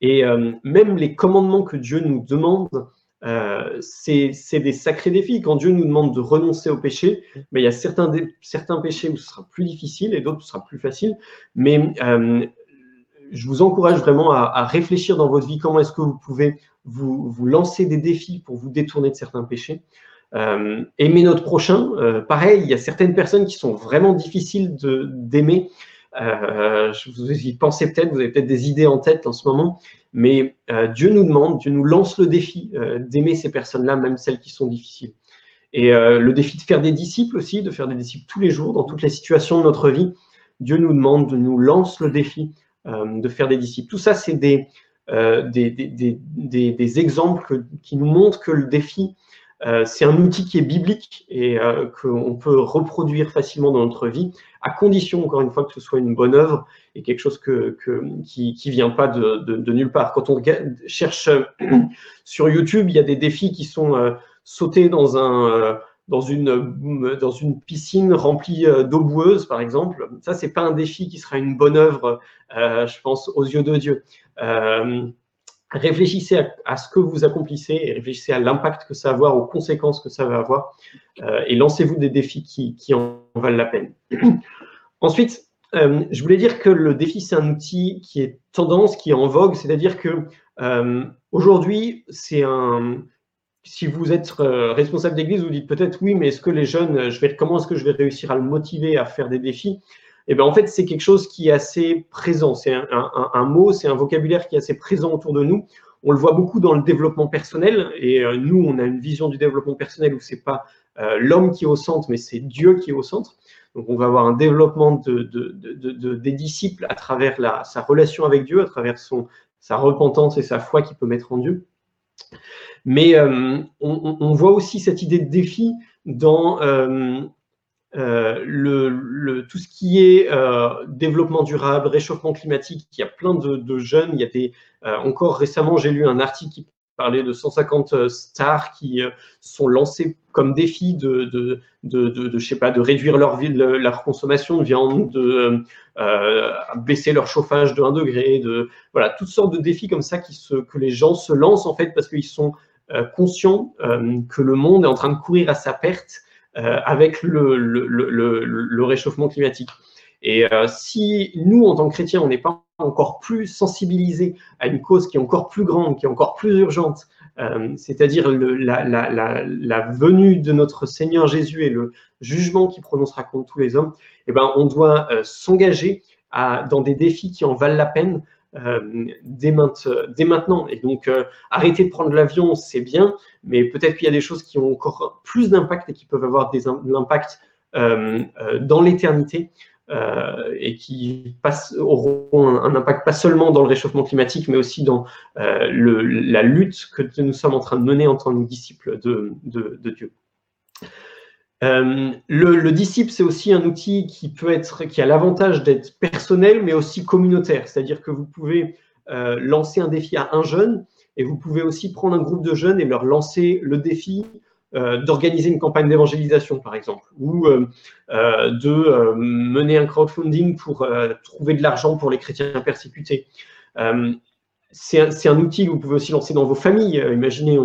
Et même les commandements que Dieu nous demande, c'est des sacrés défis. Quand Dieu nous demande de renoncer au péché, mais il y a certains, certains péchés où ce sera plus difficile et d'autres où ce sera plus facile. Mais je vous encourage vraiment à, réfléchir dans votre vie comment est-ce que vous pouvez vous, lancer des défis pour vous détourner de certains péchés? Euh, aimer notre prochain, euh, pareil, il y a certaines personnes qui sont vraiment difficiles d'aimer. Euh, vous y pensez peut-être, vous avez peut-être des idées en tête en ce moment, mais euh, Dieu nous demande, Dieu nous lance le défi d'aimer ces personnes-là, même celles qui sont difficiles. Et le défi de faire des disciples aussi, de faire des disciples tous les jours, dans toutes les situations de notre vie. Dieu nous demande, de nous lance le défi euh, de faire des disciples. Tout ça, c'est euh, des, exemples qui nous montrent que le défi, euh, c'est un outil qui est biblique et qu'on peut reproduire facilement dans notre vie, à condition, encore une fois, que ce soit une bonne œuvre et quelque chose qui ne vient pas de, nulle part. Quand on cherche sur YouTube, il y a des défis qui sont sautés dans un dans une, dans une piscine remplie euh, d'eau boueuse, par exemple. Ça, c'est pas un défi qui sera une bonne œuvre, euh, je pense, aux yeux de Dieu. Euh, réfléchissez à, ce que vous accomplissez et réfléchissez à l'impact que ça va avoir, aux conséquences que ça va avoir, et lancez-vous des défis qui, en valent la peine. Ensuite, je voulais dire que le défi, c'est un outil qui est tendance, qui est en vogue, c'est-à-dire que aujourd'hui, c'est un si vous êtes euh, responsable d'église, vous dites peut-être oui, mais est-ce que les jeunes, euh, comment est-ce que je vais réussir à le motiver à faire des défis? Eh bien, en fait, c'est quelque chose qui est assez présent. C'est un, mot, c'est un vocabulaire qui est assez présent autour de nous. On le voit beaucoup dans le développement personnel. Et euh, nous, on a une vision du développement personnel où c'est pas l'homme qui est au centre, mais c'est Dieu qui est au centre. Donc, on va avoir un développement de, des disciples à travers sa relation avec Dieu, à travers sa repentance et sa foi qu'il peut mettre en Dieu. Mais euh, on, voit aussi cette idée de défi dans euh, euh, le, tout ce qui est développement durable, réchauffement climatique. Il y a plein de, jeunes. Il y a des, encore récemment, j'ai lu un article qui parlait de 150 stars qui sont lancés comme défi de, de, pas, de réduire leur, consommation de viande, de baisser leur chauffage de 1 degré, de voilà, toutes sortes de défis comme ça que les gens se lancent en fait parce qu'ils sont euh, conscient euh, que le monde est en train de courir à sa perte euh, avec le, réchauffement climatique. Et si nous, en tant que chrétiens, on n'est pas encore plus sensibilisés à une cause qui est encore plus grande, qui est encore plus urgente, c'est-à-dire la, la, venue de notre Seigneur Jésus et le jugement qu'il prononcera contre tous les hommes, eh ben, on doit s'engager dans des défis qui en valent la peine euh, dès, maintenant. Et donc, euh, arrêter de prendre l'avion, c'est bien, mais peut-être qu'il y a des choses qui ont encore plus d'impact et qui peuvent avoir des, l'impact euh, dans l'éternité. et qui auront un, impact pas seulement dans le réchauffement climatique, mais aussi dans la lutte que nous sommes en train de mener en tant que disciples de Dieu. Euh, le, disciple, c'est aussi un outil qui peut être, qui a l'avantage d'être personnel, mais aussi communautaire. C'est-à-dire que vous pouvez euh, lancer un défi à un jeune, et vous pouvez aussi prendre un groupe de jeunes et leur lancer le défi euh, d'organiser une campagne d'évangélisation, par exemple, ou de mener un crowdfunding pour trouver de l'argent pour les chrétiens persécutés c'est un, outil que vous pouvez aussi lancer dans vos familles. Euh, imaginez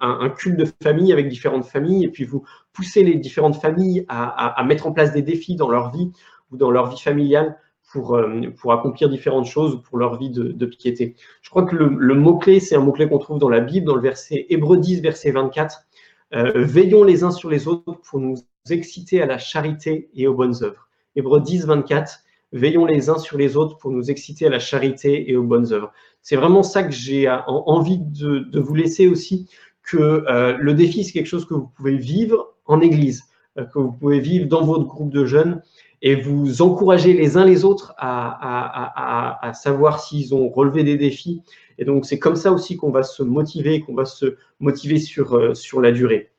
un, culte de famille avec différentes familles, et puis vous poussez les différentes familles à, mettre en place des défis dans leur vie ou dans leur vie familiale pour, euh, accomplir différentes choses ou pour leur vie de, piété. Je crois que le, mot-clé, c'est un mot-clé qu'on trouve dans la Bible, dans le verset Hébreu 10, verset 24. Euh, veillons les uns sur les autres pour nous exciter à la charité et aux bonnes œuvres. Hébreu 10, 24 veillons les uns sur les autres pour nous exciter à la charité et aux bonnes œuvres. C'est vraiment ça que j'ai envie de, vous laisser aussi, que euh, le défi, c'est quelque chose que vous pouvez vivre en Église, euh, que vous pouvez vivre dans votre groupe de jeunes et vous encouragez les uns les autres à, savoir s'ils ont relevé des défis. Et donc, c'est comme ça aussi qu'on va se motiver, qu'on va se motiver sur, euh, la durée.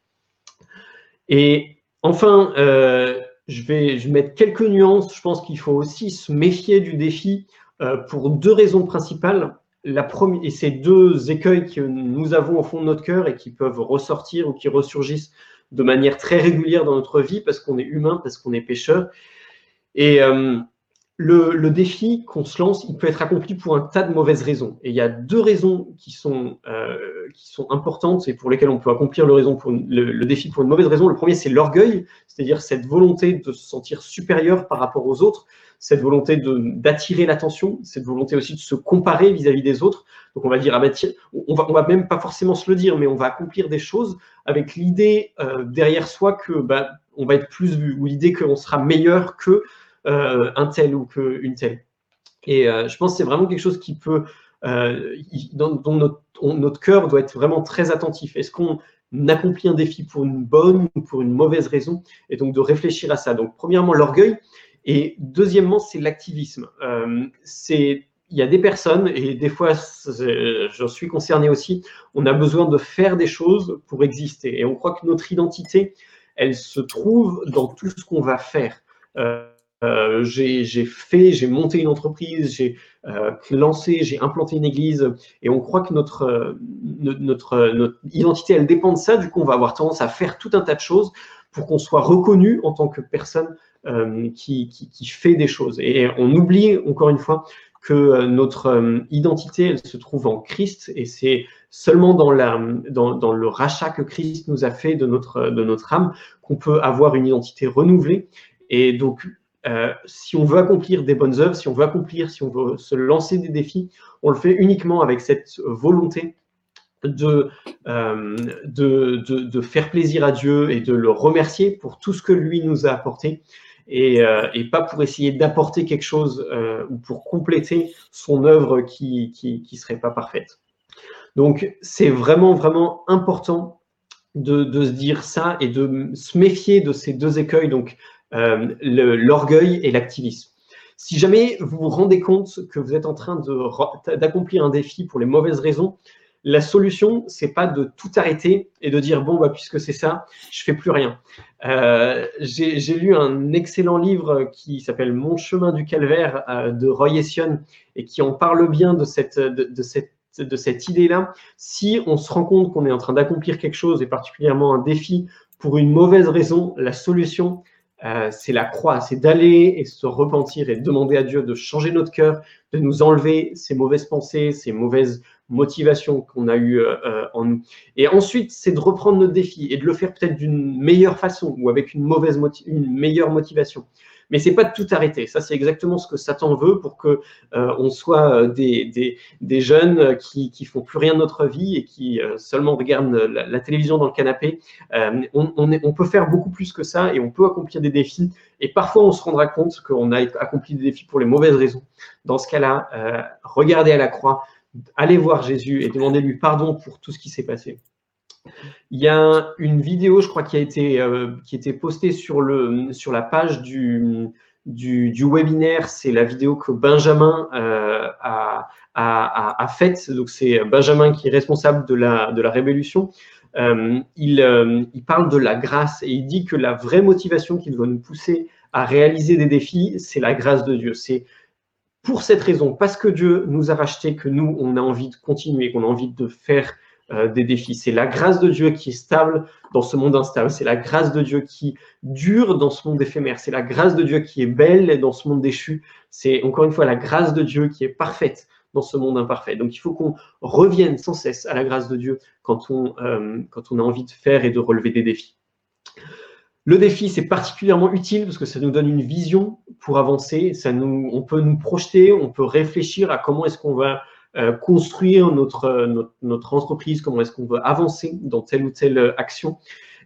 Et enfin, euh, je, vais, mettre quelques nuances. Je pense qu'il faut aussi se méfier du défi euh, pour deux raisons principales. La première, et ces deux écueils que nous avons au fond de notre cœur et qui peuvent ressortir ou qui ressurgissent de manière très régulière dans notre vie parce qu'on est humain, parce qu'on est pécheur. Et euh, le, défi qu'on se lance, il peut être accompli pour un tas de mauvaises raisons. Et il y a deux raisons qui sont, euh, qui sont importantes et pour lesquelles on peut accomplir le, défi pour une mauvaise raison. Le premier, c'est l'orgueil, c'est-à-dire cette volonté de se sentir supérieur par rapport aux autres, cette volonté d'attirer l'attention, cette volonté aussi de se comparer vis-à-vis des autres. Donc on va dire, ah ben, on va, on va même pas forcément se le dire, mais on va accomplir des choses avec l'idée euh, derrière soi que bah, on va être plus vu, ou l'idée qu'on sera meilleur que un tel ou qu'une telle. Et euh, je pense que c'est vraiment quelque chose qui peut, euh, dont, notre, cœur doit être vraiment très attentif. Est-ce qu'on accomplit un défi pour une bonne ou pour une mauvaise raison? Et donc de réfléchir à ça. Donc premièrement, l'orgueil. Et deuxièmement, c'est l'activisme. il y a des personnes, et des fois j'en suis concerné aussi, on a besoin de faire des choses pour exister. Et on croit que notre identité, elle se trouve dans tout ce qu'on va faire. Euh, j'ai fait, j'ai monté une entreprise, j'ai euh, lancé, j'ai implanté une église, et on croit que notre, euh, notre, identité, elle dépend de ça. Du coup, on va avoir tendance à faire tout un tas de choses pour qu'on soit reconnu en tant que personne qui, fait des choses. Et on oublie, encore une fois, que notre identité, elle se trouve en Christ, et c'est seulement dans, le rachat que Christ nous a fait de notre, de notre âme qu'on peut avoir une identité renouvelée. Et donc, euh, si on veut accomplir des bonnes œuvres, si on veut accomplir, si on veut se lancer des défis, on le fait uniquement avec cette volonté de, euh, de, de, faire plaisir à Dieu et de le remercier pour tout ce que lui nous a apporté et, euh, pas pour essayer d'apporter quelque chose ou pour compléter son œuvre qui qui, qui serait pas parfaite. Donc c'est vraiment vraiment important de, de, se dire ça et de se méfier de ces deux écueils. Donc l'orgueil et l'activisme. Si jamais vous vous rendez compte que vous êtes en train d'accomplir un défi pour les mauvaises raisons, la solution, c'est pas de tout arrêter et de dire bon bah puisque c'est ça, je fais plus rien. Euh, J'ai lu un excellent livre qui s'appelle Mon chemin du calvaire euh, de Roy Ession et qui en parle bien de cette de cette de cette idée-là. Si on se rend compte qu'on est en train d'accomplir quelque chose et particulièrement un défi pour une mauvaise raison, la solution, euh, c'est la croix, c'est d'aller et se repentir et demander à Dieu de changer notre cœur, de nous enlever ces mauvaises pensées, ces mauvaises motivations qu'on a eues euh, euh, en nous. Et ensuite, c'est de reprendre notre défi et de le faire peut-être d'une meilleure façon ou avec une, mauvaise une meilleure motivation mais c'est pas de tout arrêter. Ça, c'est exactement ce que Satan veut pour que euh, on soit euh, des, des, des, jeunes qui, qui font plus rien de notre vie et qui euh, seulement regardent la, télévision dans le canapé. On, on, on, peut faire beaucoup plus que ça et on peut accomplir des défis. Et parfois, on se rendra compte qu'on a accompli des défis pour les mauvaises raisons. Dans ce cas-là, regardez à la croix, allez voir Jésus et demandez-lui pardon pour tout ce qui s'est passé. Il y a une vidéo, je crois, qui a été, euh, qui a postée sur, le, sur la page du, du, webinaire. C'est la vidéo que Benjamin euh, a, a, a, faite. Donc, c'est Benjamin qui est responsable de la, de la révolution. Euh, il, il, parle de la grâce et il dit que la vraie motivation qui doit nous pousser à réaliser des défis, c'est la grâce de Dieu. C'est pour cette raison, parce que Dieu nous a racheté, que nous, on a envie de continuer, qu'on a envie de faire euh, des défis. C'est la grâce de Dieu qui est stable dans ce monde instable. C'est la grâce de Dieu qui dure dans ce monde éphémère. C'est la grâce de Dieu qui est belle dans ce monde déchu. C'est encore une fois la grâce de Dieu qui est parfaite dans ce monde imparfait. Donc il faut qu'on revienne sans cesse à la grâce de Dieu quand on, euh, quand on a envie de faire et de relever des défis. Le défi, c'est particulièrement utile parce que ça nous donne une vision pour avancer. Ça nous, on peut nous projeter, on peut réfléchir à comment est-ce qu'on va euh, construire notre, notre, entreprise, comment est-ce qu'on veut avancer dans telle ou telle action.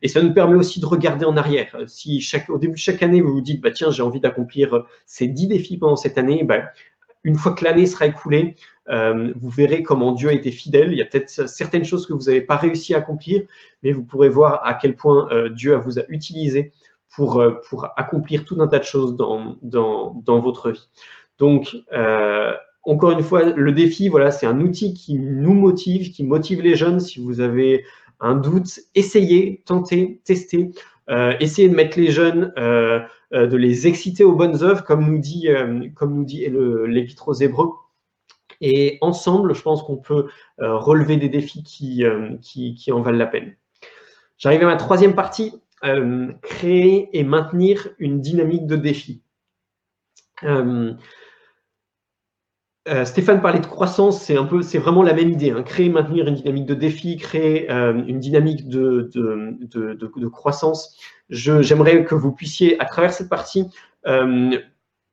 Et ça nous permet aussi de regarder en arrière. Si chaque, au début de chaque année, vous vous dites, bah, tiens, j'ai envie d'accomplir ces dix défis pendant cette année, bah, une fois que l'année sera écoulée, euh, vous verrez comment Dieu a été fidèle. Il y a peut-être certaines choses que vous n'avez pas réussi à accomplir, mais vous pourrez voir à quel point euh, Dieu vous a utilisé pour, pour accomplir tout un tas de choses dans, dans, dans votre vie. Donc, encore une fois, le défi, voilà, c'est un outil qui nous motive, qui motive les jeunes. Si vous avez un doute, essayez, tentez, testez. Euh, essayez de mettre les jeunes, euh, euh, de les exciter aux bonnes œuvres, comme nous dit, comme nous dit l'Épître aux Hébreux. Et ensemble, je pense qu'on peut relever des défis qui, qui, qui, en valent la peine. J'arrive à ma troisième partie, créer et maintenir une dynamique de défi. Euh, Stéphane parlait de croissance, c'est un peu, c'est vraiment la même idée. Hein. Créer, maintenir une dynamique de défi, créer euh, une dynamique de, croissance. j'aimerais que vous puissiez, à travers cette partie, euh,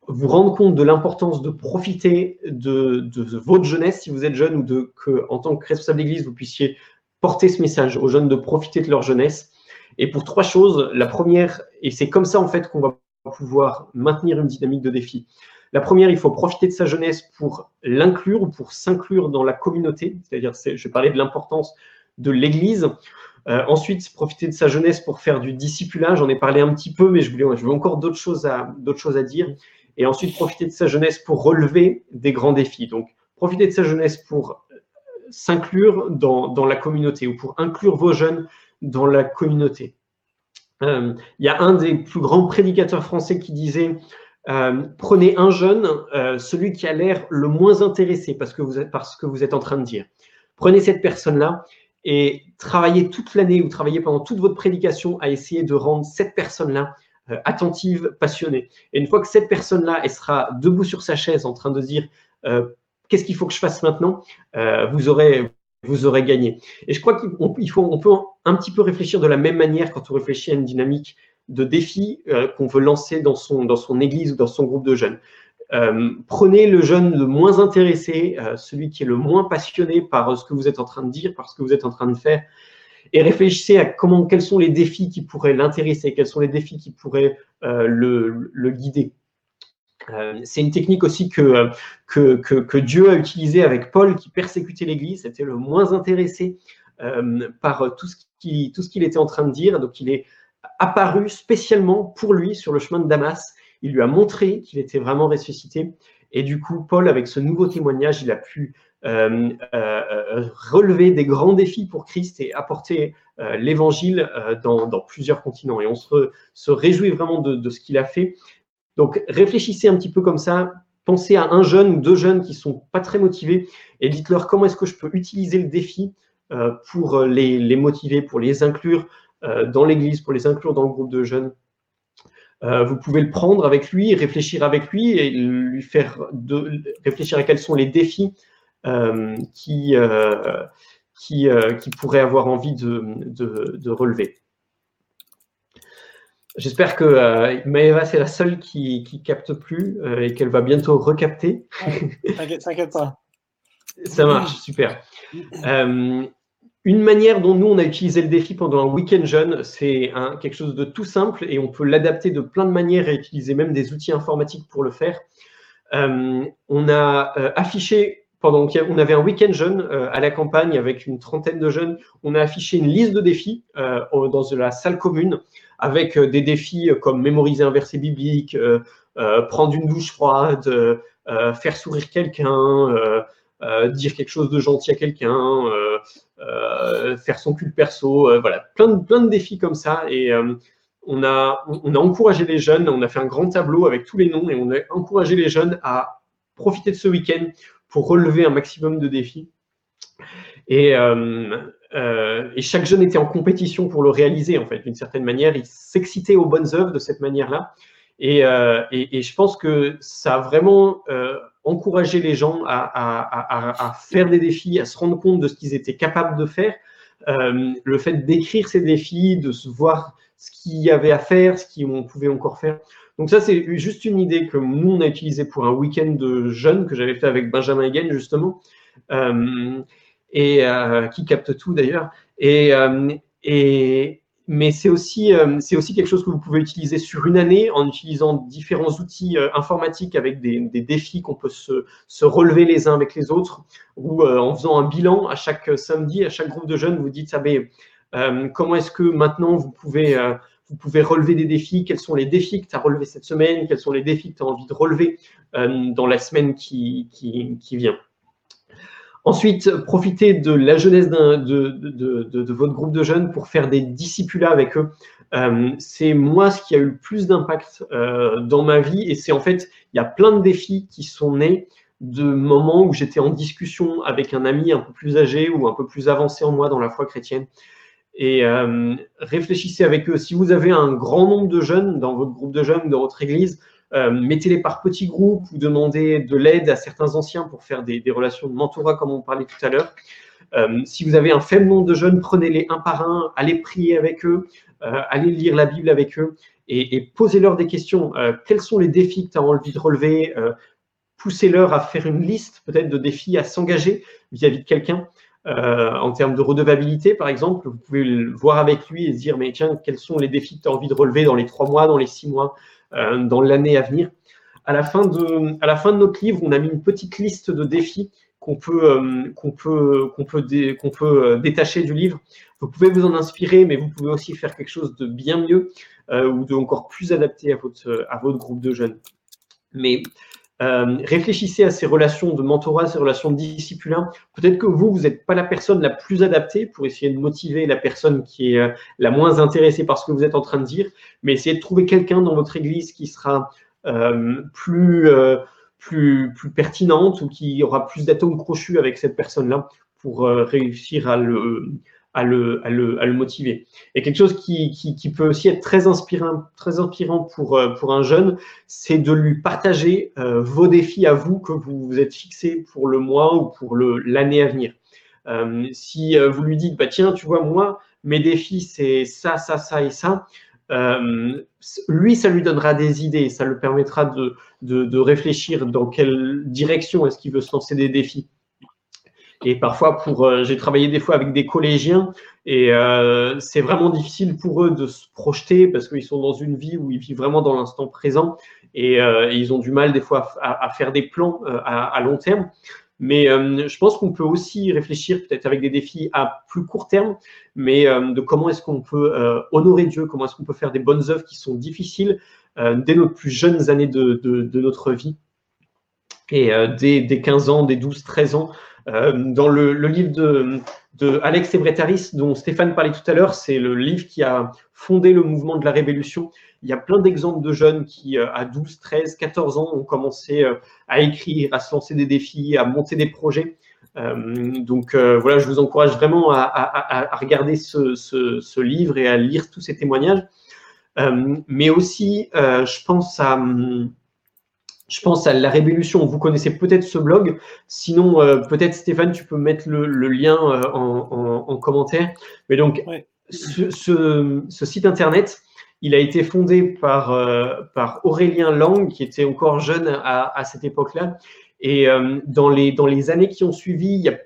vous rendre compte de l'importance de profiter de, votre jeunesse, si vous êtes jeune, ou de que, en tant que responsable d'église, vous puissiez porter ce message aux jeunes de profiter de leur jeunesse. Et pour trois choses, la première, et c'est comme ça en fait qu'on va pouvoir maintenir une dynamique de défi. La première, il faut profiter de sa jeunesse pour l'inclure ou pour s'inclure dans la communauté. C'est-à-dire, je parlais de l'importance de l'Église. Euh, ensuite, profiter de sa jeunesse pour faire du discipulage. J'en ai parlé un petit peu, mais je voulais, je veux encore d'autres choses, à, dire. Et ensuite, profiter de sa jeunesse pour relever des grands défis. Donc, profiter de sa jeunesse pour s'inclure dans, dans, la communauté ou pour inclure vos jeunes dans la communauté. Euh, il y a un des plus grands prédicateurs français qui disait euh, prenez un jeune, euh, celui qui a l'air le moins intéressé parce que vous êtes, parce que vous êtes en train de dire. Prenez cette personne-là et travaillez toute l'année ou travaillez pendant toute votre prédication à essayer de rendre cette personne-là euh, attentive, passionnée. Et une fois que cette personne-là, sera debout sur sa chaise en train de dire qu'est-ce qu'il faut que je fasse maintenant, vous aurez vous aurez gagné. Et je crois faut, on peut un petit peu réfléchir de la même manière quand on réfléchit à une dynamique de défis euh, qu'on veut lancer dans son, dans son église ou dans son groupe de jeunes. Euh, prenez le jeune le moins intéressé, euh, celui qui est le moins passionné par ce que vous êtes en train de dire, par ce que vous êtes en train de faire, et réfléchissez à comment, quels sont les défis qui pourraient l'intéresser, quels sont les défis qui pourraient le, le, guider. C'est une technique aussi que, que, que, Dieu a utilisée avec Paul qui persécutait l'Église. C'était le moins intéressé par tout ce qu'il tout ce qu'il était en train de dire. Donc il est apparu spécialement pour lui sur le chemin de Damas. Il lui a montré qu'il était vraiment ressuscité. Et du coup, Paul, avec ce nouveau témoignage, il a pu euh, euh, relever des grands défis pour Christ et apporter euh, l'évangile dans, plusieurs continents. Et on se, réjouit vraiment de, ce qu'il a fait. Donc, réfléchissez un petit peu comme ça. Pensez à un jeune ou deux jeunes qui sont pas très motivés et dites-leur comment est-ce que je peux utiliser le défi pour les motiver, pour les inclure, dans l'église, pour les inclure dans le groupe de jeunes. Euh, vous pouvez le prendre avec lui, réfléchir avec lui et lui faire de, réfléchir à quels sont les défis euh, qui, qui, qui pourrait avoir envie de, de, relever. J'espère que Maëva, c'est la seule qui ne capte plus et qu'elle va bientôt recapter. T'inquiète pas. Ça marche, super. Une manière dont nous, on a utilisé le défi pendant un week-end jeune, c'est quelque chose de tout simple et on peut l'adapter de plein de manières et utiliser même des outils informatiques pour le faire. Euh, on a euh, affiché, pendant qu'on avait un week-end jeune euh, à la campagne avec une trentaine de jeunes, on a affiché une liste de défis dans la salle commune avec des défis comme mémoriser un verset biblique, prendre une douche froide, faire sourire quelqu'un, dire quelque chose de gentil à quelqu'un, faire son culte perso, euh, voilà, plein de, plein de défis comme ça. Et euh, on, a, on a encouragé les jeunes, on a fait un grand tableau avec tous les noms et on a encouragé les jeunes à profiter de ce week-end pour relever un maximum de défis. Et, chaque jeune était en compétition pour le réaliser, en fait, d'une certaine manière. Il s'excitait aux bonnes œuvres de cette manière-là. Et, et, je pense que ça a vraiment encourager les gens à, faire des défis, à se rendre compte de ce qu'ils étaient capables de faire. Euh, le fait d'écrire ces défis, de se voir ce qu'il y avait à faire, ce qu'on pouvait encore faire. Donc ça, c'est juste une idée que nous, on a utilisée pour un week-end de jeunes que j'avais fait avec Benjamin Egen, justement, euh, et euh, qui capte tout d'ailleurs. Mais c'est aussi, euh, aussi quelque chose que vous pouvez utiliser sur une année en utilisant différents outils euh, informatiques avec des, défis qu'on peut se, relever les uns avec les autres, ou euh, en faisant un bilan à chaque samedi, à chaque groupe de jeunes, vous dites, ah, comment est-ce que maintenant vous pouvez, vous pouvez relever des défis? Quels sont les défis que tu as relevés cette semaine? Quels sont les défis que tu as envie de relever dans la semaine qui, qui vient? Ensuite, profitez de la jeunesse de, votre groupe de jeunes pour faire des discipulats avec eux. Euh, c'est moi ce qui a eu le plus d'impact euh, dans ma vie et c'est en fait, il y a plein de défis qui sont nés de moments où j'étais en discussion avec un ami un peu plus âgé ou un peu plus avancé en moi dans la foi chrétienne. Et euh, réfléchissez avec eux. Si vous avez un grand nombre de jeunes dans votre groupe de jeunes, dans votre église, euh, mettez-les par petits groupes ou demandez de l'aide à certains anciens pour faire des, relations de mentorat comme on parlait tout à l'heure. Euh, si vous avez un faible nombre de jeunes, prenez-les un par un, allez prier avec eux, euh, allez lire la Bible avec eux et, posez-leur des questions. quels sont les défis que tu as envie de relever? Poussez-leur à faire une liste peut-être de défis à s'engager vis-à-vis de quelqu'un. en termes de redevabilité, par exemple, vous pouvez le voir avec lui et se dire, mais tiens, quels sont les défis que tu as envie de relever dans les trois mois, dans les six mois? Dans l'année à venir. À la, fin de, notre livre, on a mis une petite liste de défis qu'on peut, euh, euh, détacher du livre. Vous pouvez vous en inspirer, mais vous pouvez aussi faire quelque chose de bien mieux ou de encore plus adapté à votre, à votre groupe de jeunes. Mais euh, réfléchissez à ces relations de mentorat, ces relations de discipulin. Peut-être que vous, vous n'êtes pas la personne la plus adaptée pour essayer de motiver la personne qui est euh, la moins intéressée par ce que vous êtes en train de dire, mais essayez de trouver quelqu'un dans votre église qui sera euh, plus, plus, plus pertinente ou qui aura plus d'atomes crochus avec cette personne-là pour réussir à le, à le, motiver. Et quelque chose qui, peut aussi être très inspirant, euh, pour un jeune, c'est de lui partager euh, vos défis à vous que vous vous êtes fixés pour le mois ou pour l'année à venir. Euh, si vous lui dites, bah, tiens, tu vois, moi, mes défis, c'est ça, ça, ça et ça, lui, ça lui donnera des idées, ça le permettra de, de, de réfléchir dans quelle direction est-ce qu'il veut se lancer des défis. Et parfois, pour, euh, j'ai travaillé des fois avec des collégiens et euh, c'est vraiment difficile pour eux de se projeter parce qu'ils sont dans une vie où ils vivent vraiment dans l'instant présent et, euh, ils ont du mal des fois à, faire des plans à, long terme. Mais je pense qu'on peut aussi réfléchir peut-être avec des défis à plus court terme, mais de comment est-ce qu'on peut honorer Dieu, comment est-ce qu'on peut faire des bonnes œuvres qui sont difficiles dès nos plus jeunes années de, de, notre vie. Et dès, dès, 15 ans, dès 12, 13 ans, dans le, livre de, Alex Ebretaris, dont Stéphane parlait tout à l'heure, c'est le livre qui a fondé le mouvement de la révolution. Il y a plein d'exemples de jeunes qui, euh, à 12, 13, 14 ans, ont commencé euh, à écrire, à se lancer des défis, à monter des projets. donc voilà, je vous encourage vraiment à, regarder ce, ce, livre et à lire tous ces témoignages. mais aussi, je pense à je pense à la Révolution. Vous connaissez peut-être ce blog. Sinon, euh, peut-être Stéphane, tu peux mettre le, lien euh, en, commentaire. Mais donc, ce, site internet, il a été fondé par, euh, par Aurélien Lang, qui était encore jeune à, cette époque-là. Et dans, les, dans les années qui ont suivi, il y a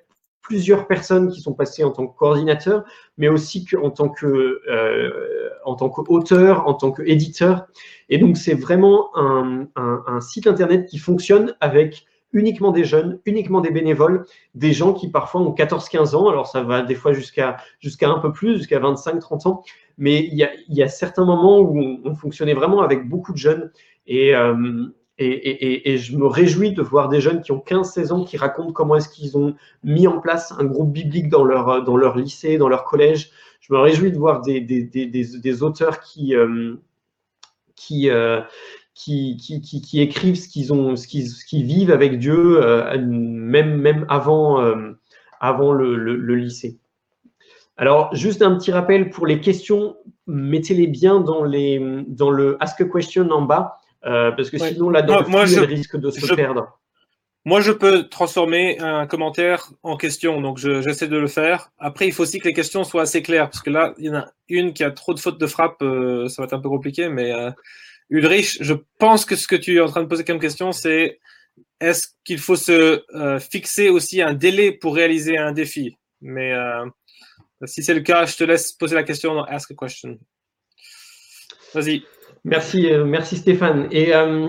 plusieurs personnes qui sont passées en tant que coordinateur, mais aussi en tant que euh, en tant qu'auteur, en tant qu'éditeur. Et donc c'est vraiment un, un, site internet qui fonctionne avec uniquement des jeunes, uniquement des bénévoles, des gens qui parfois ont 14-15 ans, alors ça va des fois jusqu'à jusqu'à un peu plus, jusqu'à 25-30 ans, mais il y, a, y a certains moments où on, fonctionnait vraiment avec beaucoup de jeunes. Et, euh, et, je me réjouis de voir des jeunes qui ont 15-16 ans qui racontent comment est-ce qu'ils ont mis en place un groupe biblique dans leur, dans leur lycée, dans leur collège. Je me réjouis de voir des, des, des, auteurs qui, euh, euh, qui, qui, qui, qui, écrivent ce qu'ils ont, qu'ils vivent avec Dieu, euh, même, même avant, avant le, le, lycée. Alors, juste un petit rappel pour les questions, mettez-les bien dans, les, dans le Ask a Question en bas. Euh, parce que sinon, là, dans moi, je, risque de se perdre. Moi, je peux transformer un commentaire en question, donc j'essaie de le faire. Après, il faut aussi que les questions soient assez claires, parce que là, il y en a une qui a trop de fautes de frappe, euh, ça va être un peu compliqué, mais euh, Ulrich, je pense que ce que tu es en train de poser comme question, c'est est-ce qu'il faut se euh, fixer aussi un délai pour réaliser un défi? Mais si c'est le cas, je te laisse poser la question dans Ask a Question. Vas-y. Merci, euh, merci Stéphane. Et euh,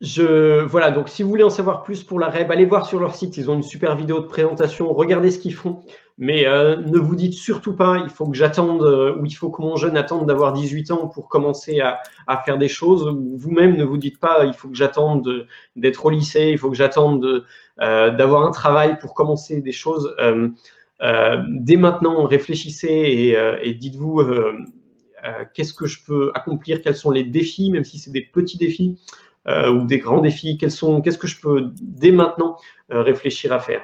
je, voilà, donc si vous voulez en savoir plus pour la REB, allez voir sur leur site, ils ont une super vidéo de présentation, regardez ce qu'ils font. Mais ne vous dites surtout pas, il faut que j'attende, ou il faut que mon jeune attende d'avoir 18 ans pour commencer à, à faire des choses. Vous-même, ne vous dites pas, il faut que j'attende d'être au lycée, il faut que j'attende d'avoir un travail pour commencer des choses. dès maintenant, réfléchissez et dites-vous qu'est-ce que je peux accomplir, quels sont les défis, même si c'est des petits défis euh, ou des grands défis Qu'est-ce que je peux dès maintenant euh, réfléchir à faire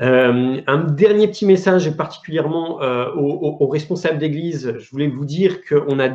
euh, un dernier petit message, et particulièrement aux, responsables d'église, je voulais vous dire qu'on a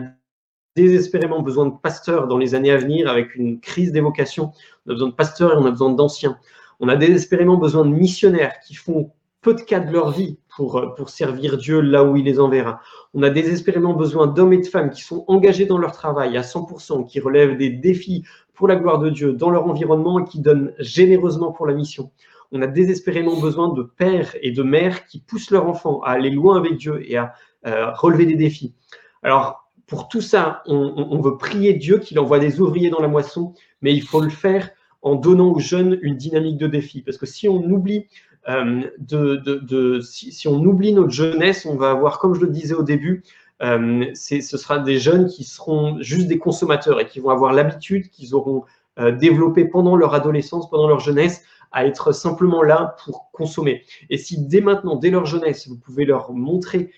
désespérément besoin de pasteurs dans les années à venir avec une crise des vocations. On a besoin de pasteurs et on a besoin d'anciens. On a désespérément besoin de missionnaires qui font peu de cas de leur vie pour, euh, pour servir Dieu là où il les enverra. On a désespérément besoin d'hommes et de femmes qui sont engagés dans leur travail à 100%, qui relèvent des défis pour la gloire de Dieu dans leur environnement et qui donnent généreusement pour la mission. On a désespérément besoin de pères et de mères qui poussent leurs enfants à aller loin avec Dieu et à euh, relever des défis. Alors, pour tout ça, on, on veut prier Dieu qu'il envoie des ouvriers dans la moisson, mais il faut le faire en donnant aux jeunes une dynamique de défi. Parce que si on oublie euh, de, de, si, on oublie notre jeunesse, on va avoir, comme je le disais au début, euh, ce sera des jeunes qui seront juste des consommateurs et qui vont avoir l'habitude qu'ils auront euh, développé pendant leur adolescence, pendant leur jeunesse, à être simplement là pour consommer. Et si dès maintenant, dès leur jeunesse, vous pouvez leur montrer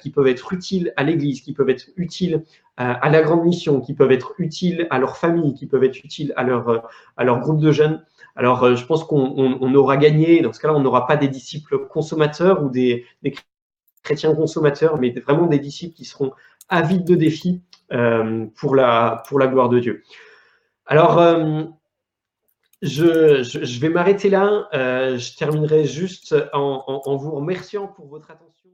qu'ils peuvent être utiles à l'Église, qu'ils peuvent être utiles à la grande mission, qu'ils peuvent être utiles à leur famille, qu'ils peuvent être utiles à leur, à leur groupe de jeunes, alors, euh, je pense qu'on aura gagné. Dans ce cas-là, on n'aura pas des disciples consommateurs ou des, chrétiens consommateurs, mais vraiment des disciples qui seront avides de défis euh, pour, la, gloire de Dieu. Alors, euh, je, vais m'arrêter là. je terminerai juste en vous remerciant pour votre attention.